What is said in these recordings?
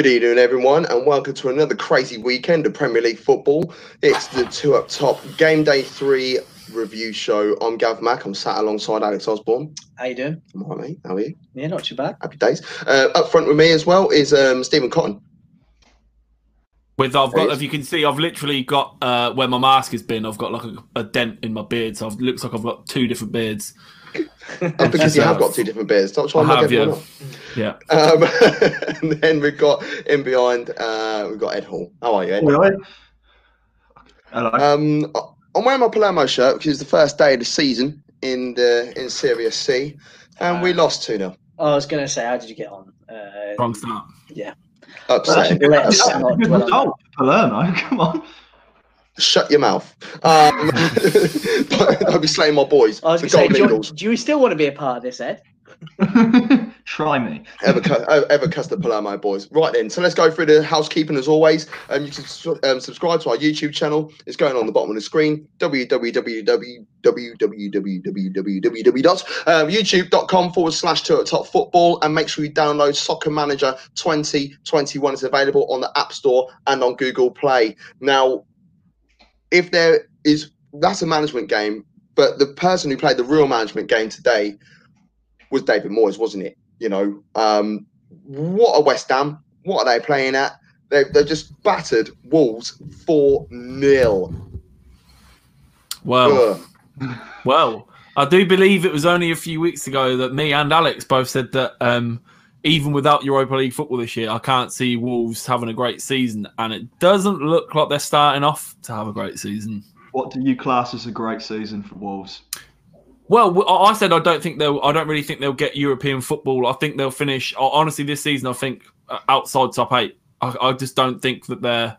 Good evening, everyone, and welcome to another crazy weekend of Premier League football. It's the two up top game day three review show. I'm Gav Mack. I'm sat alongside Alex Osborne. How you doing? I'm all right, mate. How are you? Yeah, not too bad. Happy days. Uh, up front with me as well is um, Stephen Cotton. With I've got, Yes. if you can see, I've literally got uh, where my mask has been. I've got like a, a dent in my beard, so it looks like I've got two different beards. Oh, because you have got two different beers. Stop trying to I make have, everyone yeah. up. Yeah, Um, and then we've got in behind, uh, we've got Ed Hall. How are you, Ed? Really? Hello. Um, I'm wearing my Palermo shirt because it's the first day of the season in the in Serie C, and we lost 2 0. I was going to say, how did you get on? Uh, wrong start. Upsetting. Let's not dwell on. Palermo, come on. Shut your mouth. Um, don't, don't be slaying my boys. I was the going to say, do you, do you still want to be a part of this, Ed? Try me. Ever, uh, ever cuss the Palermo boys. Right then, so let's go through the housekeeping as always. Um, you can um, subscribe to our YouTube channel. It's going on the bottom of the screen. www.youtube.com forward slash two at top football. And make sure you download Soccer Manager 2021. It's available on the App Store and on Google Play. Now, if there is, that's a management game, but the person who played the real management game today was David Moyes, wasn't it? You know, um, what a West Ham. What are they playing at? They, they've just battered Wolves 4 0. Well, well, I do believe it was only a few weeks ago that me and Alex both said that um, even without Europa League football this year, I can't see Wolves having a great season, and it doesn't look like they're starting off to have a great season. What do you class as a great season for Wolves? Well, I said I don't think they'll. I don't really think they'll get European football. I think they'll finish. Honestly, this season, I think uh, outside top eight. I, I just don't think that they're.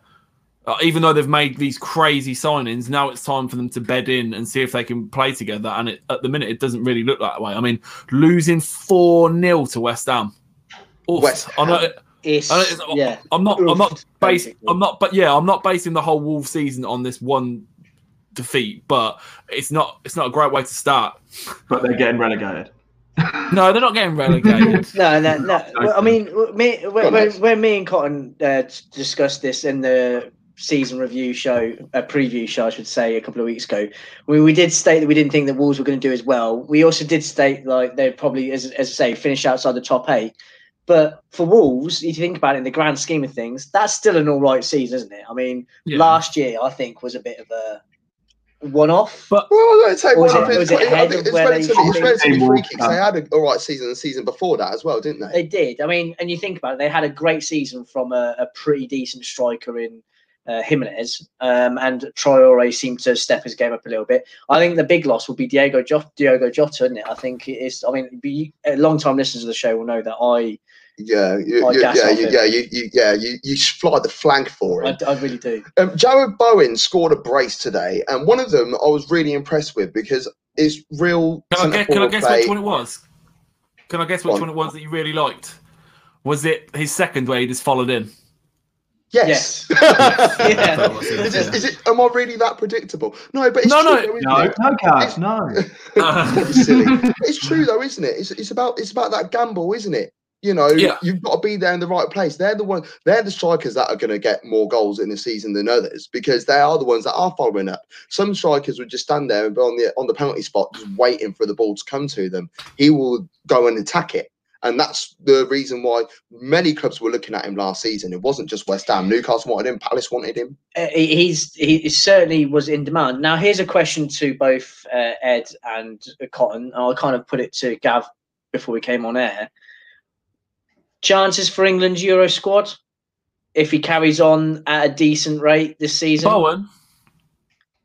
Uh, even though they've made these crazy signings, now it's time for them to bed in and see if they can play together. And it, at the minute, it doesn't really look that way. I mean, losing four 0 to West Ham. Oof. West I know, Ham. It's, I know it's- yeah. I'm not. I'm not basing. I'm not. But yeah, I'm not basing the whole Wolves season on this one defeat. But it's not. It's not a great way to start. But they're getting relegated. No, they're not getting relegated. No, no, no. Well, I mean, me, when, when, when me and Cotton uh, discussed this in the season review show, a preview show, I should say, a couple of weeks ago, we, we did state that we didn't think the Wolves were going to do as well. We also did state like they'd probably, as, as I say, finish outside the top eight. But for Wolves, if you think about it in the grand scheme of things, that's still an all right season, isn't it? I mean, Yeah. last year I think was a bit of a one-off. But Well, I'd say, Was well, it- was it's, it quite- ahead of it's where they relatively, it's should be? relatively free kicks. They had an all right season the season before that as well, didn't they? They did. I mean, and you think about it, they had a great season from a, a pretty decent striker in uh, Jimenez, um, and Traore seemed to step his game up a little bit. I think the big loss would be Diego Jota, Diogo Jota, isn't it? I think it is. I mean, be, long time listeners of the show will know that I, Yeah, you, I you, yeah, you, yeah, you, you, yeah, you, you fly the flank for him. I, I really do. Um, Jarrod Bowen scored a brace today, and one of them I was really impressed with because it's real. Can I guess, can I guess which one it was? Can I guess which on. one it was that you really liked? Was it his second where he just followed in? Yes. Yeah. is, it, is it? Am I really that predictable? No, but it's No, true, no. though, isn't No, it? no, guys, no. Don't silly. It's true though, isn't it? It's, it's about it's about that gamble, isn't it? You know, Yeah. you've got to be there in the right place. They're the one. They're the strikers that are going to get more goals in the season than others because they are the ones that are following up. Some strikers would just stand there and be on the on the penalty spot, just waiting for the ball to come to them. He will go and attack it. And that's the reason why many clubs were looking at him last season. It wasn't just West Ham. Newcastle wanted him. Palace wanted him. Uh, he's he certainly was in demand. Now, here's a question to both uh, Ed and Cotton. I'll kind of put it to Gav before we came on air. Chances for England's Euro squad if he carries on at a decent rate this season? Bowen,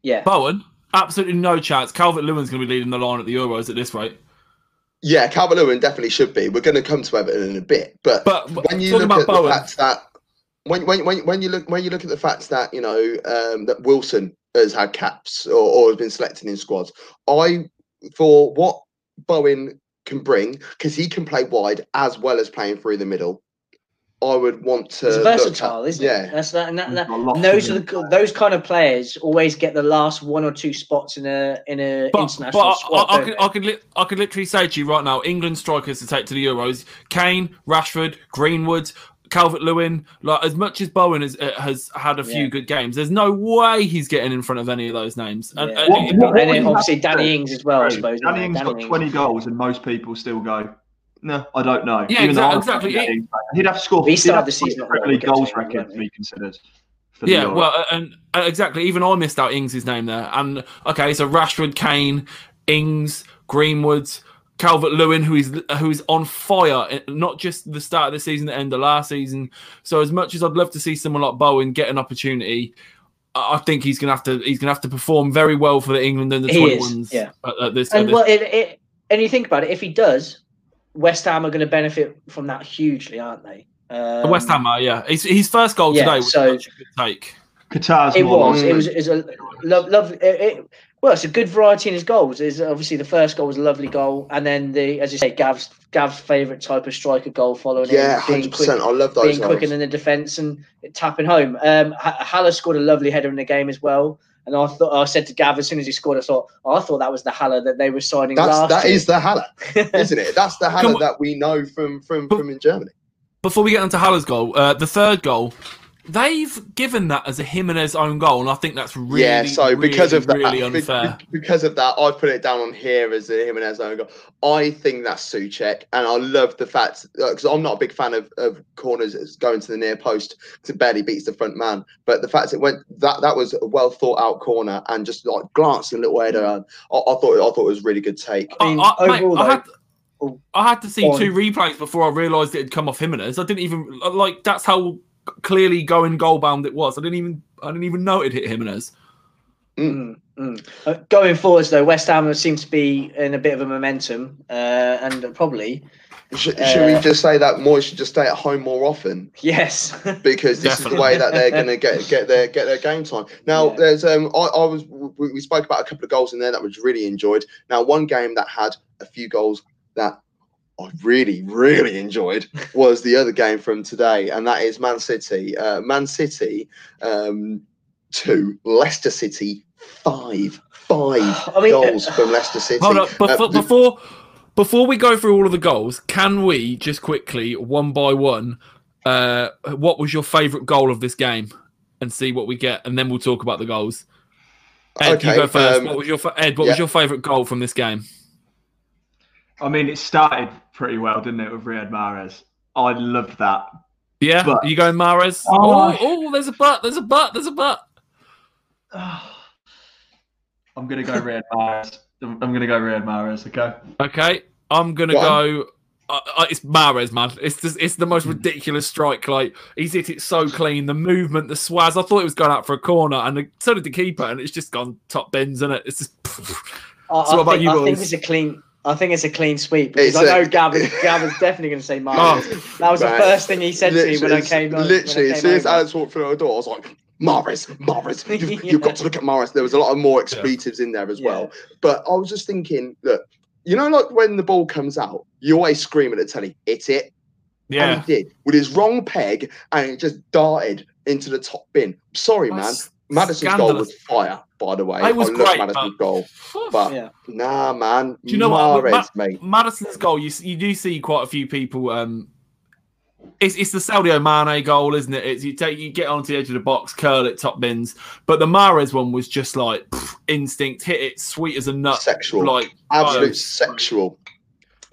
Yeah, Bowen, absolutely no chance. Calvert Lewin's going to be leading the line at the Euros at this rate. Yeah, Calvert Lewin definitely should be. We're going to come to Everton in a bit, but But when you look about at the Bowen, fact that when, when when when you look when you look at the fact that you know um, that Wilson has had caps or, or has been selected in squads, I for what Bowen can bring because he can play wide as well as playing through the middle. I would want to. he's look versatile, at- isn't yeah. he? That's that, and that, He's that, got a lot and those are the those kind of players always get the last one or two spots in a in a but, international but squad. I, I, I could? I could li- I could literally say to you right now, England strikers to take to the Euros: Kane, Rashford, Greenwood, Calvert Lewin, like as much as Bowen has uh, has had a few Yeah. good games, there's no way he's getting in front of any of those names. And, Yeah. and What- it- what- and then obviously Danny do? Ings as well, I suppose. Danny Ings it? got Danny Ings. 20 goals, and most people still go, no, I don't know. Yeah, Even though exact- I exactly. think He'd have to score. He he'd started have the to score season off Premier well, League we'll get goals record to be considered. Yeah, Euro. well, and uh, exactly. Even I missed out Ings' name there. And okay, so Rashford, Kane, Ings, Greenwood, Calvert Lewin, who is who is on fire. eh, Not just the start of the season, the end of last season. So as much as I'd love to see someone like Bowen get an opportunity, I I think he's gonna have to he's gonna have to perform very well for the England and the He twenty is, ones. yeah. At, at this, at And this well, it, it, and you think about it, if he does, West Ham are going to benefit from that hugely, aren't they? Um, West Ham, are, yeah. His, his first goal yeah, today was so- such a good take. Qatar's It was. It was. It was a love. Love. It, it, well, it's a good variety in his goals. Is obviously the first goal was a lovely goal, and then the, as you say, Gav's Gav's favourite type of striker goal following Yeah, hundred percent. I love those. being quicker than the defence and tapping home. Um, Haller scored a lovely header in the game as well. And I thought I said to Gav as soon as he scored, I thought oh, I thought that was the Haller that they were signing That's last that year. is the Haller, isn't it? That's the Haller that we know from from from in Germany. Before we get onto Haller's goal, uh, the third goal, they've given that as a Jimenez own goal, and I think that's really, yeah, so because really, of that, really unfair. because of that, I put it down on here as a Jimenez own goal. I think that's Soucek, and I love the fact uh, because I'm not a big fan of, of corners as going to the near post because it barely beats the front man. But the fact it went that that was a well thought out corner and just like glancing a little header, and I, I thought I thought it was a really good take. I mean, I, I- mate, overall, I had. I had to see Go two replays before I realised it had come off Jimenez. I didn't even like. That's how clearly going goal bound it was. I didn't even. I didn't even know it hit Jimenez. Mm, mm. Uh, going forwards, though, West Ham seems to be in a bit of a momentum, uh, and probably Should, should we Uh, just say that Moyes should just stay at home more often? yes. because this is the way that they're going to get get their get their game time. Now, Yeah. there's um, I, I was we, we spoke about a couple of goals in there that was really enjoyed. Now, one game that had a few goals that I really really enjoyed was the other game from today, and that is Man City. Uh, Man City um, two, Leicester City five. Five I mean, uh, goals from Leicester City. Hold up, Uh, before, the- before before we go through all of the goals, can we just quickly one by one? Uh, what was your favourite goal of this game, and see what we get, and then we'll talk about the goals. Ed, Okay, you go first. um, what was your fa- Ed? What was your favourite goal from this game? I mean, it started pretty well, didn't it, with Riyad Mahrez? I loved that. Yeah, But- Are you going Mahrez? Oh, Oh, oh, there's a butt. There's a butt. There's a butt. I'm gonna go Riyad Mahrez. I'm I'm gonna go Riyad Mahrez. Okay. Okay, I'm gonna Go go. Uh, uh, it's Mahrez, man. It's just, it's the most ridiculous strike. Like he's hit it so clean, the movement, the swaz. I thought it was going out for a corner, and the, so did the keeper, and it's just gone top bins, and it? It's just. I, So what I, about think, you I think it's a clean. I think it's a clean sweep because It's I know a- Gav is, Gav is definitely going to say Martin. Oh, that was right. the first thing he said to me when I came. on- when I Literally, as soon as over. Alex walked through the door, I was like, Mahrez, Mahrez, you've, you've got to look at Mahrez. There was a lot of more expletives in there as Yeah. well. But I was just thinking, look, you know, like when the ball comes out, you always scream at the telly, hit it. Yeah. And he did with his wrong peg, and it just darted into the top bin. Sorry, man. That's Maddison's goal was fire, by the way. It was I great, Maddison's but- goal. But yeah, nah, man. Do you know what? Mahrez, mate. Maddison's goal, you you do see quite a few people. Um, it's it's the Sadio Mane goal, isn't it? It's you take you get onto the edge of the box, curl it, top bins. But the Mahrez one was just like pff, instinct, hit it, sweet as a nut, Sexual. like Absolute sexual.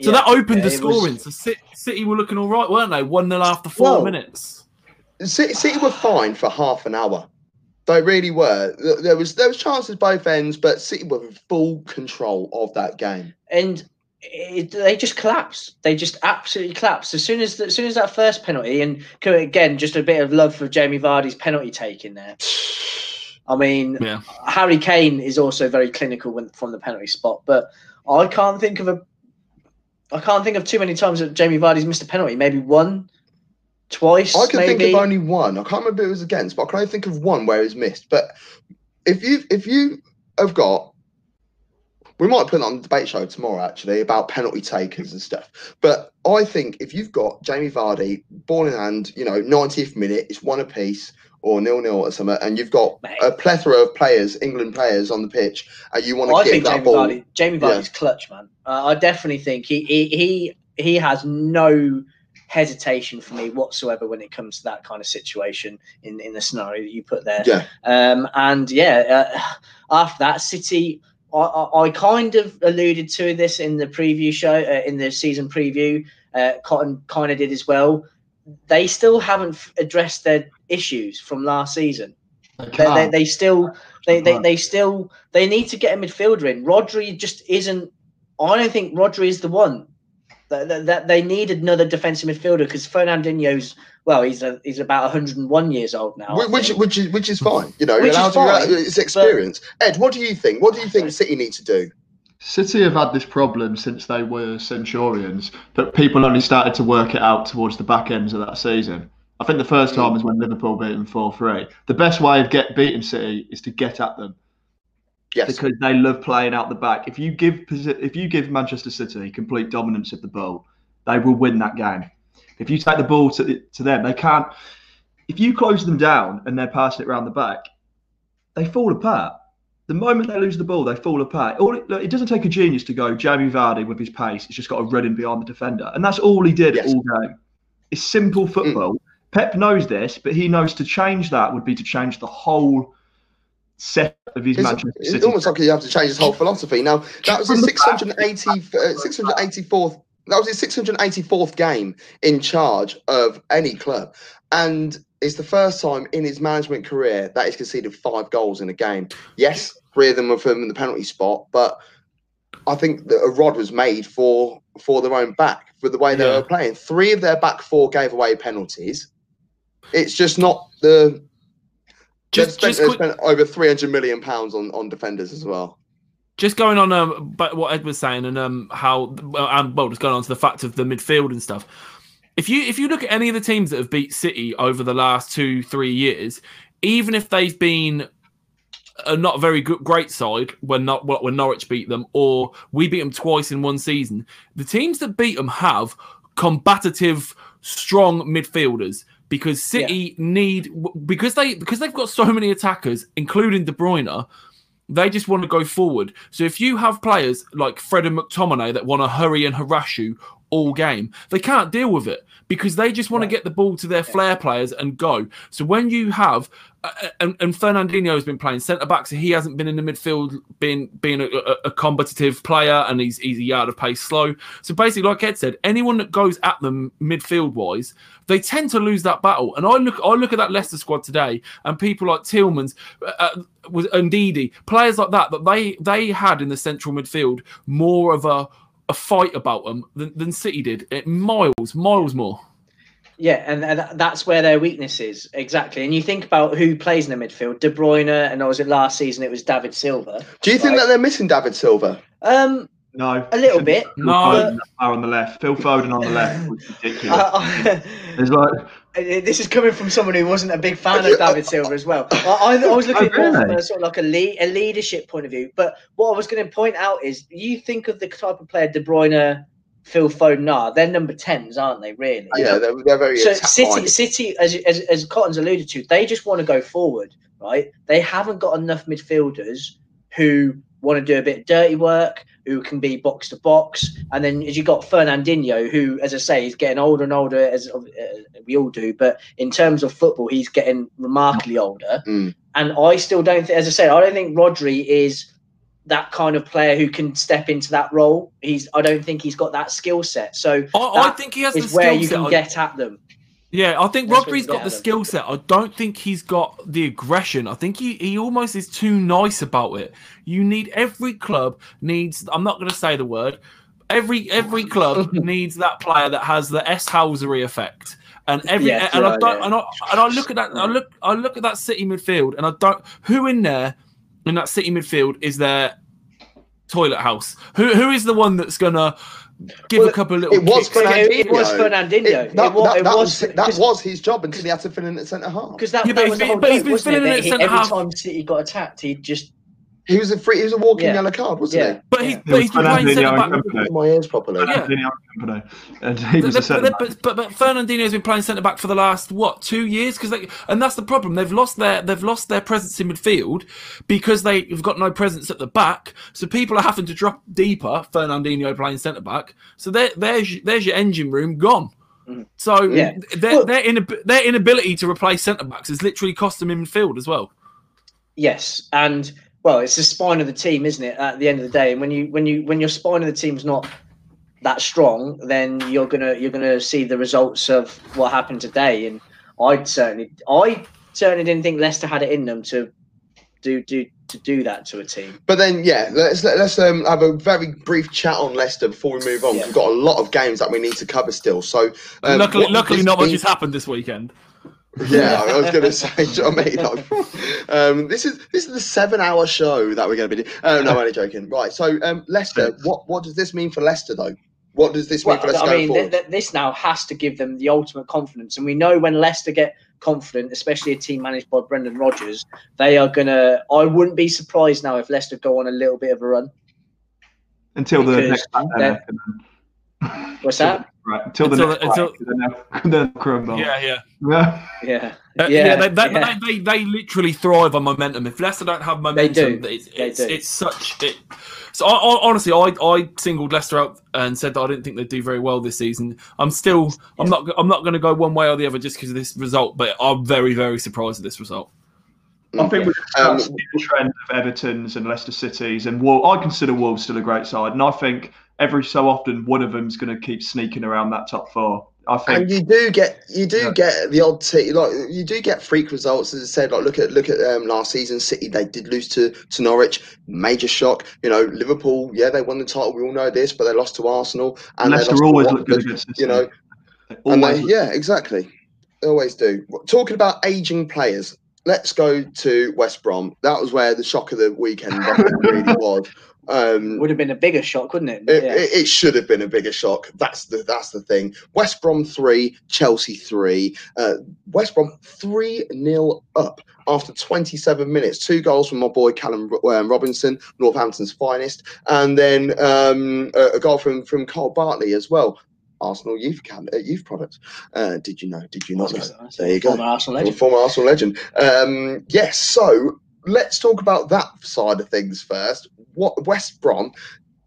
So Yeah. that opened Yeah, the it was- scoring. So City, City were looking all right, weren't they? One 0 after four Well, minutes. City, City were fine for half an hour. They really were. There was there was chances both ends, but City were in full control of that game. and it, they just collapsed. They just absolutely collapsed as soon as as soon as that first penalty. And again, just a bit of love for Jamie Vardy's penalty take in there. I mean, Yeah. Harry Kane is also very clinical when, from the penalty spot, but I can't think of a. I can't think of too many times that Jamie Vardy's missed a penalty. Maybe one, twice. I can maybe. think of only one. I can't remember who it was against, but I can only think of one where it was missed. But if you if you have got, we might put it on the debate show tomorrow actually about penalty takers and stuff. But I think if you've got Jamie Vardy, ball in hand, you know, 90th minute, it's one apiece or nil nil or something, and you've got Mate. a plethora of players, England players on the pitch, and you want to give that Jamie ball. Vardy, Jamie Yeah. Vardy's clutch, man. Uh, I definitely think he, he he he has no hesitation for me whatsoever when it comes to that kind of situation in in the scenario that you put there. Yeah. Um, and yeah, uh, after that, City. I, I, I kind of alluded to this in the preview show, uh, in the season preview. Uh, Cotton kind of did as well. They still haven't f- addressed their issues from last season. They They, they, can't. they still, they, they, they still, they need to get a midfielder in. Rodri just isn't. I don't think Rodri is the one. That, that, that they need another defensive midfielder because Fernandinho's well, he's a, he's about 101 years old now. I which which is which is hmm. fine. You know, Which it is allows you fine, it's experience. Ed, what do you think? What do you think City need to do? City have had this problem since they were Centurions, but people only started to work it out towards the back ends of that season. I think the first hmm. time is when Liverpool beat them 4 3. The best way of get beating City is to get at them Yes. because they love playing out the back. If you give if you give Manchester City complete dominance of the ball, they will win that game. If you take the ball to, the, to them, they can't. If you close them down and they're passing it around the back, they fall apart. The moment they lose the ball, they fall apart. All it, it doesn't take a genius to go. Jamie Vardy with his pace, he's just got to run in behind the defender, and that's all he did Yes. Mm. all game. It's simple football. Pep knows this, but he knows to change that would be to change the whole set of his It's, Manchester it's City. almost like you have to change his whole philosophy. Now, that was his 680, uh, 684th. That was his 684th game in charge of any club, and it's the first time in his management career that he's conceded five goals in a game. Yes, three of them were from the penalty spot, but I think that a rod was made for for their own back for the way they Yeah. were playing. Three of their back four gave away penalties. It's just not the. Just, spent, just spent over three hundred million pounds on, on defenders as well. just going on um but what Ed was saying and um how well, and well just going on to the fact of the midfield and stuff. If you if you look at any of the teams that have beat City over the last two three years, even if they've been a not very good great side when not when Norwich beat them or we beat them twice in one season, the teams that beat them have combative, strong midfielders because City need because they because they've got so many attackers, including De Bruyne they just want to go forward. So if you have players like Fred and McTominay that want to hurry and harass you all game, they can't deal with it because they just want to get the ball to their flair players and go. So when you have uh, and, and Fernandinho has been playing centre back, so he hasn't been in the midfield, being being a, a, a combative player, and he's he's a yard of pace slow. So basically, like Ed said, anyone that goes at them midfield wise, they tend to lose that battle. And I look I look at that Leicester squad today, and people like Tielemans, uh, was Ndidi, players like that that they they had in the central midfield more of a a fight about them than, than City did. It, miles, miles more. Yeah, and, and that's where their weakness is exactly. And you think about who plays in the midfield: De Bruyne, and I was it last season? It was David Silva. Do you think Right. that they're missing David Silva? Um, No, a little bit. No. Foden on the left. Phil Foden on the left was ridiculous. There's like I, Uh, this is coming from someone who wasn't a big fan of David Silva as well. I, I, was oh, looking Oh, at more from a sort of like a, lead, a leadership point of view. But what I was going to point out is, you think of the type of player De Bruyne, Phil Foden are. They're number tens, aren't they? Really? Yeah, they're, they're very so City. City, as, as as Cotton's alluded to, they just want to go forward, right? They haven't got enough midfielders who want to do a bit of dirty work, who can be box to box, and then as you got Fernandinho, who, as I say, is getting older and older, as uh, we all do. But in terms of football, he's getting remarkably older. Mm. And I still don't think, as I said, I don't think Rodri is that kind of player who can step into that role. He's, I don't think he's got that skill set. So I, I think he has the is where you can I- get at them. Yeah, I think That's Rodri's got the skill set. I don't think he's got the aggression. I think he, he almost is too nice about it. You need every club needs I'm not gonna say the word. Every every club needs that player that has the S Housery effect. And every Yeah, and I don't yeah. and I and I look at that I look I look at that City midfield and I don't who in there in that City midfield is their toilet house? Who who is the one that's gonna give Well, a couple of little it was kicks? It, it was Fernandinho. Fernandinho. It- that, it, wa- that- that was was, that was his job until he had to fill in at centre half. because that, Yeah, that he's was the whole but joke, been wasn't it? filling in at he- centre every time City got attacked, he just He was a free, he was a walking Yeah. yellow card, wasn't Yeah. But he's Yeah. but he's been playing centre back. My ears properly. Yeah. Fernandinho and. And he was But, but, but, but, but Fernandinho's been playing centre back for the last what two years because they and that's the problem they've lost their they've lost their presence in midfield because they've got no presence at the back so people are having to drop deeper Fernandinho playing centre back so there there's there's your engine room gone mm-hmm. So Yeah. their Well- their, inab- their inability to replace centre backs has literally cost them in midfield as well. Yes, and well, it's the spine of the team, isn't it? At the end of the day, and when you when you when your spine of the team's not that strong, then you're gonna you're gonna see the results of what happened today. And I certainly I certainly didn't think Leicester had it in them to do do to do that to a team. But then, yeah, let's let, let's um, have a very brief chat on Leicester before we move on. Yeah. We've got a lot of games that we need to cover still. So, um, luckily, luckily, not much has happened this weekend. Yeah, I was going to say, do you know what I mean? Like, um, this is this is the seven-hour show that we're going to be doing. Oh, no, I'm only joking. Right. So, um, Leicester, what what does this mean for Leicester though? What does this mean Well, for Leicester I mean, forward? th- th- this now has to give them the ultimate confidence, and we know when Leicester get confident, especially a team managed by Brendan Rodgers, they are gonna. I wouldn't be surprised now if Leicester go on a little bit of a run. until the next back they're- and then, What's that? right until the Until next the- until- and then, then crumble. Yeah, yeah. Yeah. Yeah, Uh, yeah, yeah, they, they, yeah. They, they, they literally thrive on momentum. If Leicester don't have momentum, do. It's, They it's, do. it's such. It, so I, I, honestly, I, I singled Leicester out and said that I didn't think they'd do very well this season. I'm still, I'm not, I'm not going to go one way or the other just because of this result. But I'm very, very surprised at this result. I think we've Um, starting to see the trend of Everton's and Leicester City's, and Wol- I consider Wolves still a great side, and I think every so often one of them's going to keep sneaking around that top four. I think. And you do get you do Yeah. get the odd like you do get freak results as I said like look at look at um, last season City they did lose to to Norwich major shock you know Liverpool yeah they won the title we all know this but they lost to Arsenal and Leicester always look good against you know. And they, look- yeah exactly. They always do. Talking about aging players let's go to West Brom. That was where the shock of the weekend really was um, Would have been a bigger shock, wouldn't it? it, yeah. it, it should have been a bigger shock. That's the that's the thing. West Brom three, Chelsea three. Uh, West Brom three nil up after 27 minutes. Two goals from my boy Callum um, Robinson, Northampton's finest, and then um, a, goal from from Kyle Bartley as well. Arsenal youth cam- uh, youth product. Uh, did you know? Did you not know? There you go. Former Arsenal legend. Former Arsenal legend. Um, yes, so let's talk about that side of things first. What West Brom,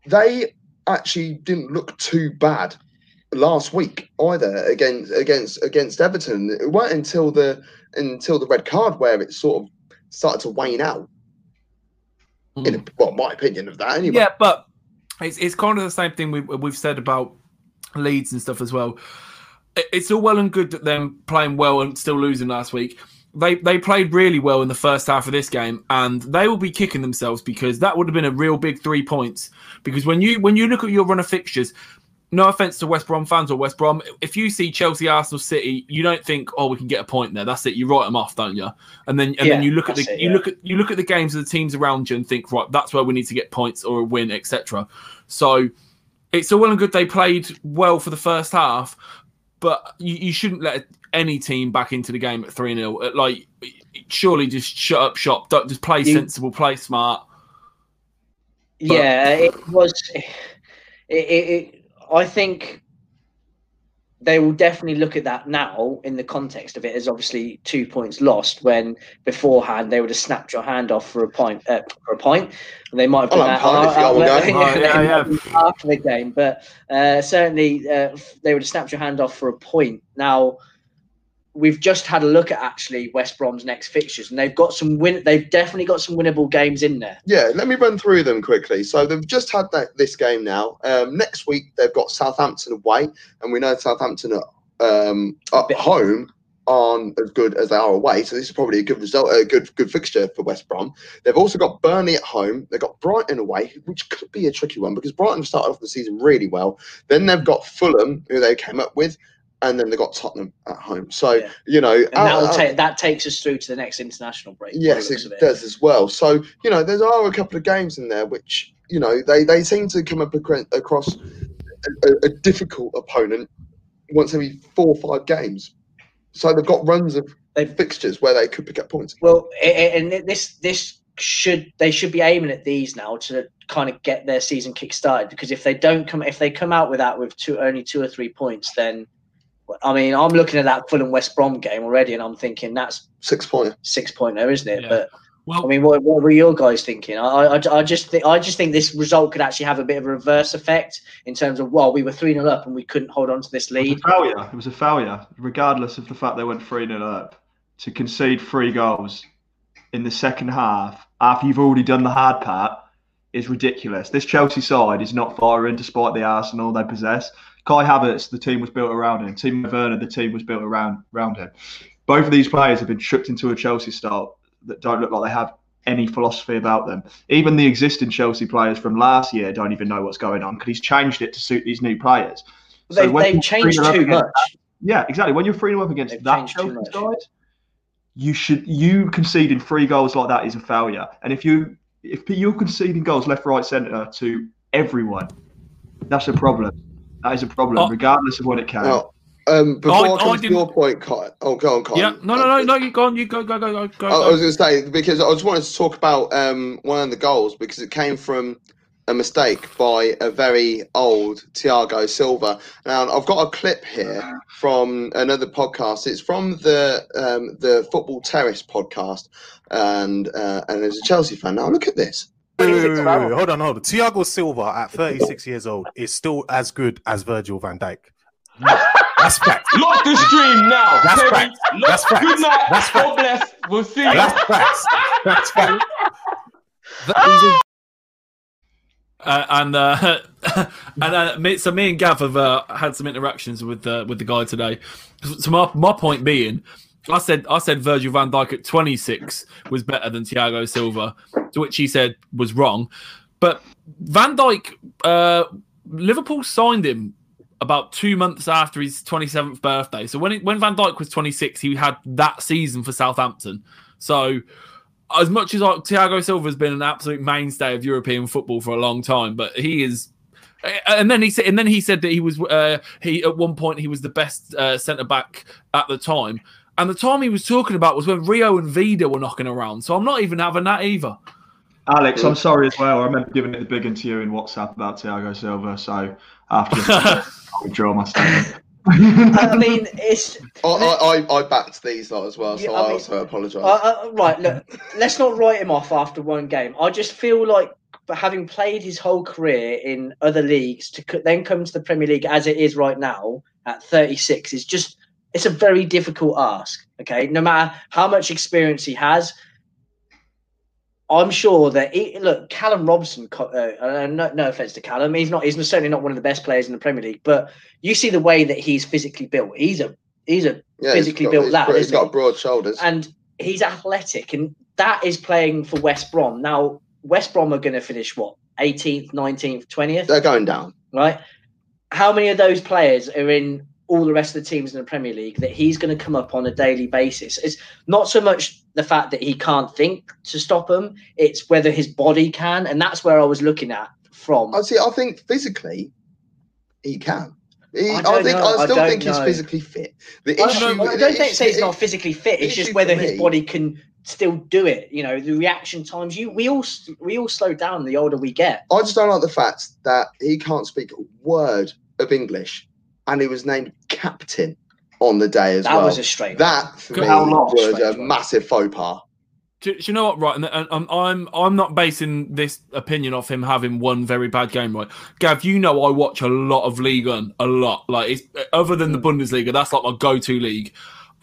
they actually didn't look too bad last week either against against against Everton. It weren't until the until the red card where it sort of started to wane out. In hmm. a, well, my opinion of that anyway. Yeah, but it's it's kind of the same thing we've we've said about Leeds and stuff as well. It's all well and good that them playing well and still losing last week. They they played really well in the first half of this game, and they will be kicking themselves because that would have been a real big three points. Because when you when you look at your run of fixtures, no offense to West Brom fans or West Brom, if you see Chelsea, Arsenal, City, you don't think, oh, we can get a point there. That's it. You write them off, don't you? And then and then you look at the it, you yeah. look at you look at the games of the teams around you and think, right, that's where we need to get points or a win, etc. So it's all well and good they played well for the first half, but you, you shouldn't let any team back into the game at 3 0. Like, surely just shut up shop. Don't just play You- sensible, play smart. yeah, it was. It, it, it, I think they will definitely look at that now in the context of it as obviously two points lost. When beforehand they would have snapped your hand off for a point, uh, for a point, and they might have I'll done that a pint if you want to go. Oh, yeah, yeah. after the game. But uh, certainly uh, they would have snapped your hand off for a point. Now we've just had a look at actually West Brom's next fixtures, and they've got some win. They've definitely got some winnable games in there. Yeah, let me run through them quickly. So they've just had that this game now. Um, next week they've got Southampton away, and we know Southampton are um, at home aren't as good as they are away. So this is probably a good result, a good good fixture for West Brom. They've also got Burnley at home. They've got Brighton away, which could be a tricky one because Brighton started off the season really well. Then they've got Fulham, who they came up with, and then they've got Tottenham at home. So Yeah. you know, And that will out- take that takes us through to the next international break. Yes, looks it does as well. So you know, there are a couple of games in there which you know they they seem to come up acro- across a, a, difficult opponent once every four or five games. So they've got runs of They've- fixtures where they could pick up points. Well, and this this should they should be aiming at these now to kind of get their season kick started because if they don't come if they come out with that with two only two or three points then I mean I'm looking at that Fulham West Brom game already and I'm thinking that's Six pointer. six point there isn't it Yeah. but Well, I mean, what, what were your guys thinking? I, I, I just think I just think this result could actually have a bit of a reverse effect in terms of well, we were three 0 up and we couldn't hold on to this It was lead. a failure. It was a failure, regardless of the fact they went 3 0 up. To concede three goals in the second half after you've already done the hard part is ridiculous. This Chelsea side is not firing despite the arsenal they possess. Kai Havertz, the team was built around him. Timo Werner, the team was built around around him. Both of these players have been chucked into a Chelsea style that don't look like they have any philosophy about them. Even the existing Chelsea players from last year don't even know what's going on because he's changed it to suit these new players. So They've, they've changed too much. Yeah, exactly. When you're 3 0 up against They've that Chelsea side, you should you conceding three goals like that is a failure. And if you if you're conceding goals left, right, centre to everyone, that's a problem. That is a problem, Oh. regardless of what it came. Now, um, before I, I- I come to didn't- your point, Kai, oh, go on, Kai. yeah, no, no, no, no. You go on. You go, go, go, go, go. I, I was going to say because I just wanted to talk about um, one of the goals because it came from a mistake by a very old Thiago Silva. Now I've got a clip here from another podcast. It's from the um, the Football Terrace podcast, and uh, and as a Chelsea fan, now look at this. Wait, wait, wait, wait, wait, hold on, hold on. Thiago Silva at 36 years old is still as good as Virgil van Dijk. That's fact. Lock the stream now. That's Terry. fact. Lock- That's fact. Good night. That's fact. God bless. We'll see. you. That's facts. That's fact. That is a- Uh, and uh, and uh, me, so me and Gav have uh, had some interactions with uh, with the guy today. So my, my point being, I said I said Virgil Van Dijk at 26 was better than Thiago Silva, to which he said was wrong. But Van Dijk, uh, Liverpool signed him about two months after his 27th birthday. So when when Van Dijk was 26, he had that season for Southampton. So as much as like, Thiago Silva has been an absolute mainstay of European football for a long time, but he is. And then he said, and then he said that he was uh, he at one point he was the best uh, centre back at the time, and the time he was talking about was when Rio and Vida were knocking around. So I'm not even having that either. Alex, I'm sorry as well. I remember giving it the big one to you in WhatsApp about Thiago Silva. So after I withdraw my statement. I mean, it's I, I, I, I backed these lot as well, so Yeah, I I, mean- also apologise. Uh, uh, right, look, let's not write him off after one game. I just feel like having played his whole career in other leagues to then come to the Premier League as it is right now at 36 is just it's a very difficult ask. Okay, no matter how much experience he has, I'm sure that he, look, Callum Robson. Uh, uh, no, no offense to Callum, he's not. He's certainly not one of the best players in the Premier League. But you see the way that he's physically built. He's a he's a yeah, physically he's got, built he's, lad, he's isn't he? got broad shoulders. and he's athletic, and that is playing for West Brom. Now, West Brom are going to finish what 18th, 19th, 20th, They're going down. right? How many of those players are in all the rest of the teams in the Premier League that he's going to come up on a daily basis? It's not so much the fact that he can't think to stop them; it's whether his body can, and that's where I was looking at from. I see. I think physically, he can. He, I I, think know, I I still don't think he's physically fit. The I don't, I don't think issue- say he's not physically fit. It's just whether his me- body can still do it. You know, the reaction times. You we all we all slow down the older we get. I just don't like the fact that he can't speak a word of English, and he was named captain on the day as That well. was a strange. that for me was a Strange one. massive faux pas. Do, do you know what? Right, and, and I'm I'm I'm not basing this opinion off him having one very bad game. Right, Gav, you know I watch a lot of League One, a lot. Like, it's, other than the Bundesliga, that's like my go-to league.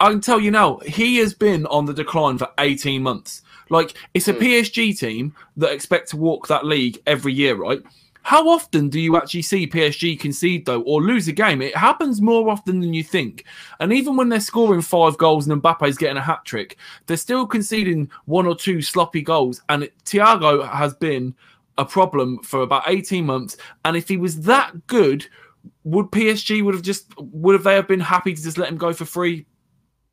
I can tell you now, he has been on the decline for 18 months. Like, it's a Mm. PSG team that expect to walk that league every year, right? How often do you actually see PSG concede though, or lose a game? It happens more often than you think. And even when they're scoring five goals and Mbappe's getting a hat trick, they're still conceding one or two sloppy goals. And it, Thiago has been a problem for about 18 months. And if he was that good, would PSG would have just would have they have been happy to just let him go for free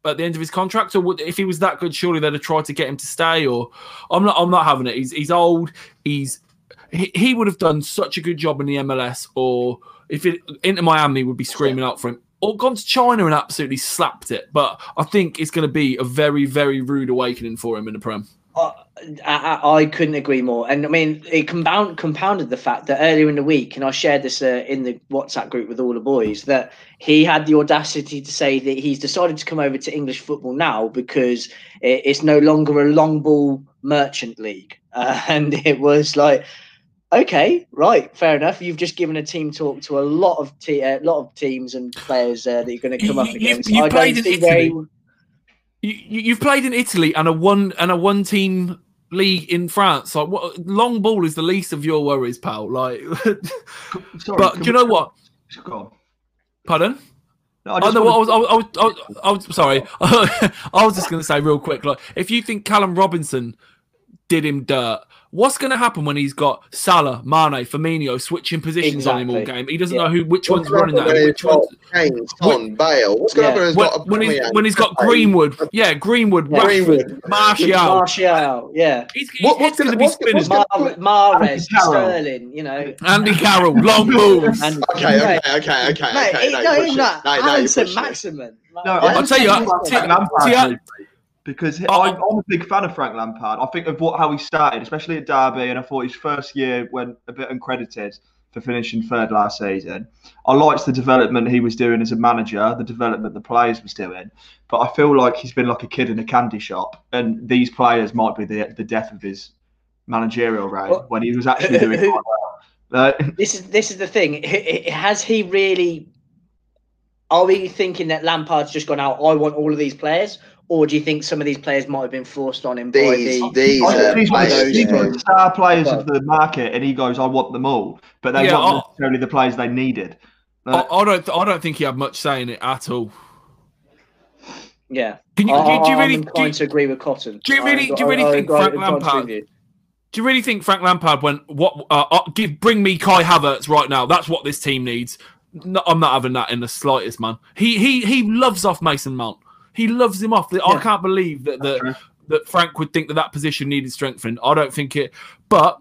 at the end of his contract, or would, if he was that good, surely they'd have tried to get him to stay. Or I'm not, I'm not having it. He's he's old. He's he, would have done such a good job in the MLS, or if it Inter Miami would be screaming out for him, or gone to China and absolutely slapped it. But I think it's going to be a very very rude awakening for him in the Prem. Uh, I, I, couldn't agree more. And I mean, it compound, compounded the fact that earlier in the week, and I shared this uh, in the WhatsApp group with all the boys, that he had the audacity to say that he's decided to come over to English football now because it, it's no longer a long ball merchant league. Uh, and it was like, okay, right, fair enough. You've just given a team talk to a lot of te- a lot of teams and players uh, that you're going to come You- up you- against. you I played don't in see where he- Italy. You, you- you've played in Italy and a one and a one team league in France. Like what long ball is the least of your worries, pal. Like, Sorry, but do you we- know what? Go. Pardon? No, I I just know. wanted- I was, I was, I was, I was, I was sorry. I was just going to say real quick. Like, if you think Callum Robinson did him dirt, what's going to happen when he's got Salah, Mane, Firmino switching positions on him all game? He doesn't Yeah. know who, which What's one's running gonna that, happen when which he's got one's. Kane, Son, Bale. What's going to happen when he's When, he's when he's got Greenwood, yeah, Greenwood, Yeah. Rashford, Greenwood. Martial, Martial, yeah. he's, his What- what's going to be what's- spinning. what's Mar- Mahrez, Sterling, you know. Andy Carroll, long moves. And, Okay, okay, Mate, okay, okay, Mate, okay. it- No, no, you're even pushing that. it. No, no, you're Alan pushing it. Maximin. No, Yeah. I I'll just tell you, think I- Frank Lampard see, I- maybe, because he- I- I, I'm a big fan of Frank Lampard. I think of what how he started, especially at Derby, and I thought his first year went a bit uncredited for finishing third last season. I liked the development he was doing as a manager, the development the players was doing, but I feel like he's been like a kid in a candy shop, and these players might be the the death of his managerial reign Well, when he was actually doing who- quite well. Uh, This is this is the thing. H- h- Has he really? Are we thinking that Lampard's just gone out? I want all of these players, or do you think some of these players might have been forced on him by These, the? these I are think he's one players. yeah. star players of the market, and he goes, "I want them all," but they Yeah, weren't I- necessarily the players they needed. I, I don't. I don't think he had much say in it at all. Yeah, Can you? I, do, do you I'm really? Do you, to agree with Cotton. do you really- I- do you really I- I think agree Frank Lampard- do you really think Frank Lampard went? What? Uh, uh, give, bring me Kai Havertz right now. That's what this team needs. No, I'm not having that in the slightest, man. He he he loves off Mason Mount. He loves him off. I can't believe that that, that Frank would think that that position needed strengthening. I don't think it. But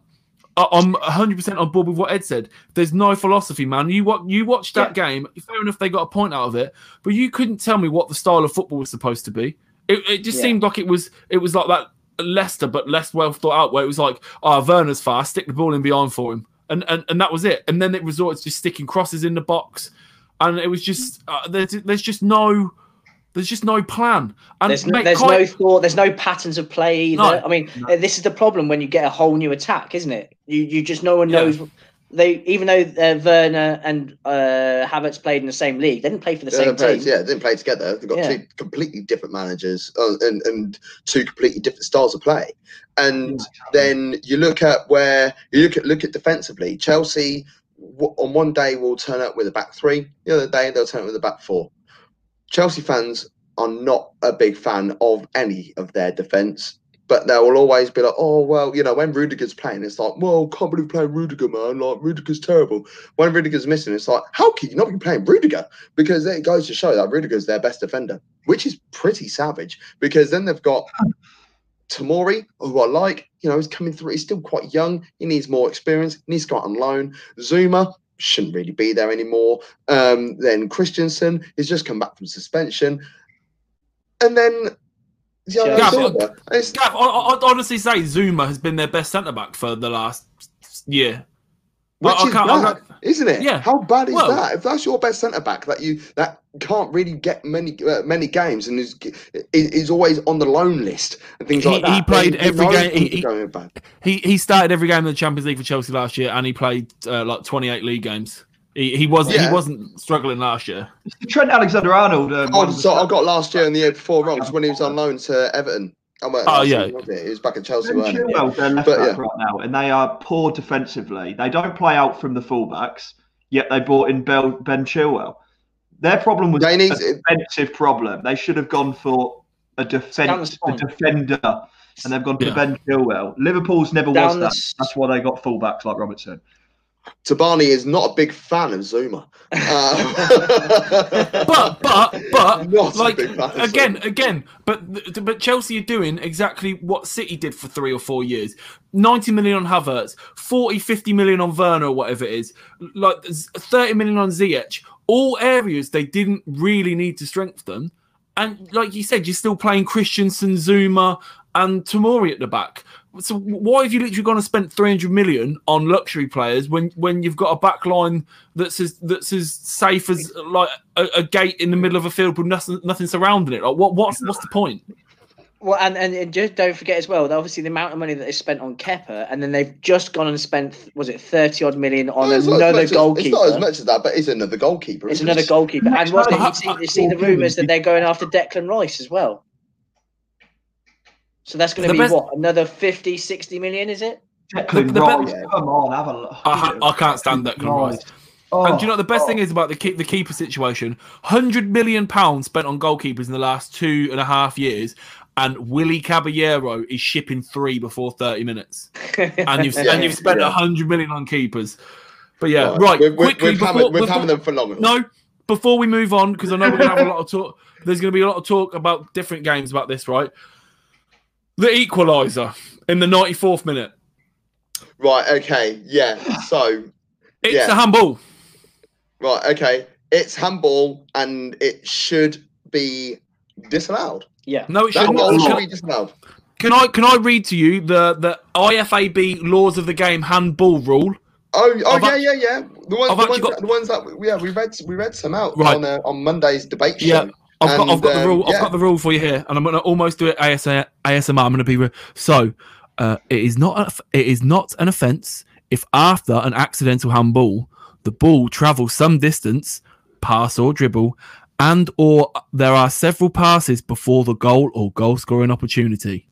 I'm 100 percent on board with what Ed said. There's no philosophy, man. You what you watched that game. Fair enough, they got a point out of it, but you couldn't tell me what the style of football was supposed to be. It, it just Yeah. seemed like it was it was like that Leicester, but less well thought out. Where it was like, oh, Werner's fast, stick the ball in behind for him, and and, and that was it. And then it resorted to just sticking crosses in the box, and it was just uh, there's there's just no there's just no plan. And There's, no, there's Kai- no thought. There's no patterns of play either. No. I mean, No. uh, this is the problem when you get a whole new attack, isn't it? You you just no one Yeah. knows. They even though uh, Werner and uh, Havertz played in the same league, they didn't play for the They same didn't play, team. yeah, they didn't play together. They've got Yeah. two completely different managers uh, and, and two completely different styles of play. And then you look at where you look at look at defensively. Chelsea on one day will turn up with a back three. The other day they'll turn up with a back four. Chelsea fans are not a big fan of any of their defence. But they will always be like, oh well, you know, when Rudiger's playing, it's like, well, can't believe playing Rudiger, man. Like Rudiger's terrible. When Rudiger's missing, it's like, how can you not be playing Rudiger? Because it goes to show that Rudiger's their best defender, which is pretty savage. Because then they've got Tomori, who I like, you know, he's coming through. He's still quite young. He needs more experience. He needs to go out on loan. Zouma shouldn't really be there anymore. Um, then Christensen has just come back from suspension. And then Yeah, Gav, I, I- I'd honestly say Zouma has been their best centre back for the last year. Which I is can't- I'm bad, not- isn't it? Yeah. How bad is Well- that? If that's your best centre back that you that can't really get many uh, many games and is is is always on the loan list and things He- like that. he played then every know game- he- going bad. He he started every game in the Champions League for Chelsea last year, and he played uh, like 28 league games. He, he wasn't Yeah. he wasn't struggling last year. Trent Alexander-Arnold. Um, one Oh, of the so I got last year and the year before wrong 'cause when he was on loan to Everton. Oh, well, Oh, yeah. season, wasn't it? Was back at Chelsea. Ben weren't? Chilwell's their left But, back yeah. right now, and they are poor defensively. They don't play out from the fullbacks, yet they brought in Bel- Ben Chilwell. Their problem was They need- a defensive problem. They should have gone for a defense, a defender, and they've gone for Yeah. Ben Chilwell. Liverpool's never Down was that. s- That's why they got fullbacks like Robertson. Tabani is not a big fan of Zouma. Uh, But but but Not a like big fan again Zouma. again, but but Chelsea are doing exactly what City did for three or four years. 90 million on Havertz, 40, 50 million on Werner or whatever it is, like 30 million on Ziyech. All areas they didn't really need to strengthen. And like you said, you're still playing Christensen, Zouma, and Tomori at the back. So why have you literally gone and spent 300 million on luxury players when when you've got a back line that's as that's as safe as like a, a gate in the middle of a field with nothing nothing surrounding it? Like what what's what's the point? Well, and, and, and just don't forget as well, obviously the amount of money that they spent on Kepa, and then they've just gone and spent, was it 30 odd million on No, it's another much as- goalkeeper? It's not as much as that, but it's another goalkeeper. It's another it? goalkeeper. And what you see, you see the rumours that they're going after Declan Rice as well. So that's going to be best- what another 50, 60 million, is it? Declan The- the Rice, be- come on, have a look. I, I can't stand Declan Rice. Oh, and do you know what the best oh. thing is about the keep the keeper situation? Hundred million pounds spent on goalkeepers in the last two and a half years, and Willy Caballero is shipping three before thirty minutes, and you've Yeah, and you've spent a yeah. hundred million on keepers. But yeah, Right. right. We're, we're, quickly we're, before, having, we're before- having them phenomenal. no, before we move on, because I know we're gonna have a lot of talk. There's gonna be a lot of talk about different games about this, right? The equaliser in the 94th minute. Right, okay, yeah. So, It's Yeah. a handball. right, okay. It's handball and it should be disallowed. yeah. No, it shouldn't. goal should be disallowed. Can I can I read to you the the IFAB laws of the game handball rule? Oh, oh I've yeah, yeah, yeah. The ones, I've the actually ones, got- that, the ones that yeah, we read, we read some out Right. on uh, on Monday's debate show. Yeah. I've got I've And, got the um, rule I've got the rule for you here, and I'm gonna almost do it ASMR. ASMR. I'm gonna be re- so. Uh, it is not a, it is not an offence if after an accidental handball the ball travels some distance, pass or dribble, and or there are several passes before the goal or goal scoring opportunity.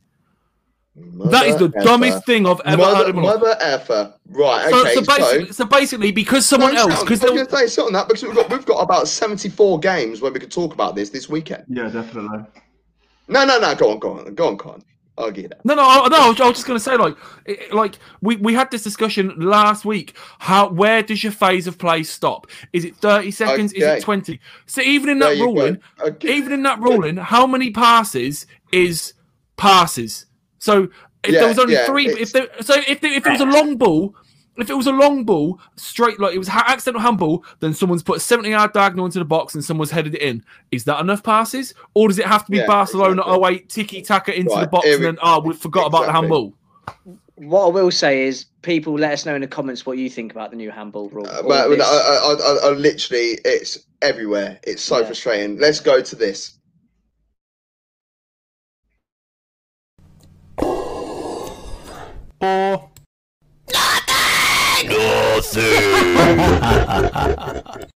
That is the Mother dumbest thing I've ever heard Mother, in my life. mother effer. Right, So, okay. so basically, so basically, because someone No, else, because I was say sit on that because we've got we've got about seventy four games where we could talk about this this weekend. Yeah, definitely. No, no, no. Go on, go on, go on, go on. I'll give you that. No, no, I- no. I was, I was just going to say, like, it- like we, we had this discussion last week. How where does your phase of play stop? Is it thirty seconds? Is it twenty? So even in that ruling, Okay. even in that ruling, how many passes is passes? So if Yeah, there was only yeah, three, it's- if there, so if there, if it was a long ball. If it was a long ball, straight like it was ha- accidental handball, then someone's put a 70 yard diagonal into the box and someone's headed it in. Is that enough passes? Or does it have to be Yeah, Barcelona exactly. 08 tiki taka into the box here and then, oh, we forgot about the handball? What I will say is, people let us know in the comments what you think about the new handball rule. Uh, but. I, I, I, I literally, it's everywhere. It's so Yeah. frustrating. Let's go to this. Or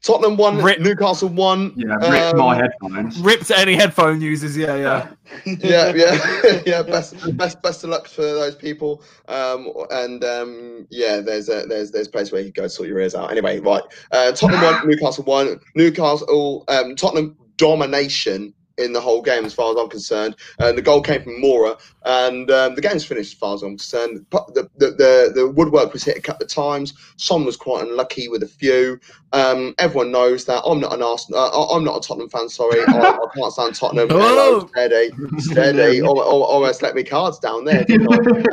Tottenham won, Rip. Newcastle won. Yeah, rip Um, my headphones. Ripped any headphone users. Yeah, yeah. yeah, yeah, yeah. Best, best, best of luck for those people. Um, and um, yeah, there's a there's there's a place where you go sort your ears out. Anyway, right. Uh, Tottenham won, Newcastle won. Newcastle, um, Tottenham domination in the whole game, as far as I'm concerned. And the goal came from Moura, and um, the game's finished, as far as I'm concerned. The the the, the woodwork was hit a couple of times. Son was quite unlucky with a few. Um, everyone knows that I'm not an Arsenal. Uh, I'm not a Tottenham fan. Sorry, I, I can't stand Tottenham. Oh. Steady, steady. Al- al- Almost let me cards down there.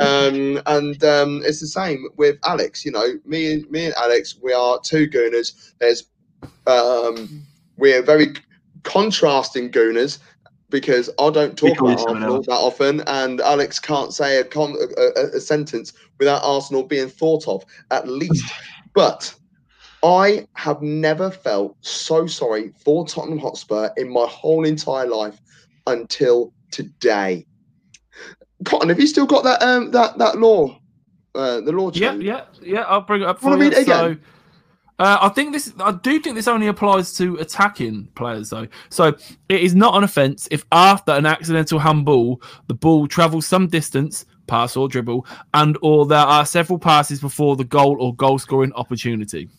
Um, and um, it's the same with Alex. You know, me and me and Alex, we are two gooners. There's um, we're very contrasting gooners because I don't talk about Arsenal else. that often, and Alex can't say a, con- a, a, sentence without Arsenal being thought of at least. But I have never felt so sorry for Tottenham Hotspur in my whole entire life until today. Cotton, have you still got that um that that law, uh, the law Yeah, change? yeah, yeah. I'll bring it up for you. read it So, again? Uh, I think this. I do think this only applies to attacking players, though. So it is not an offence if after an accidental handball, the ball travels some distance, pass or dribble, and or there are several passes before the goal or goal scoring opportunity.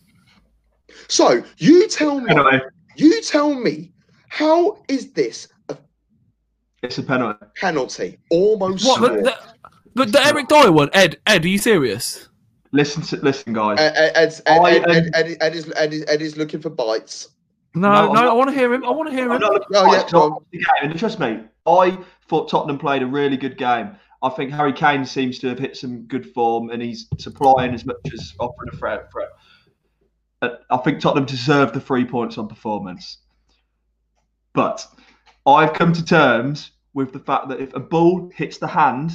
So you tell me, Penalty. you tell me, how is this a It's a penalty. penalty? Almost. What the, the, the, the Eric Dier one? Ed, Ed, are you serious? Listen, to, listen, guys. Ed, Ed, Ed's- Ed, I- Ed, Ed, Ed, Ed is, Ed, is, Ed is looking for bites. No, No, no, I'm not- I want to hear him. I want to hear him. Oh, for yeah, it, go so on. I watched the game, and trust me, I thought Tottenham played a really good game. I think Harry Kane seems to have hit some good form, and he's supplying as much as offering a threat. threat. Uh, I think Tottenham deserved the three points on performance. But I've come to terms with the fact that if a ball hits the hand,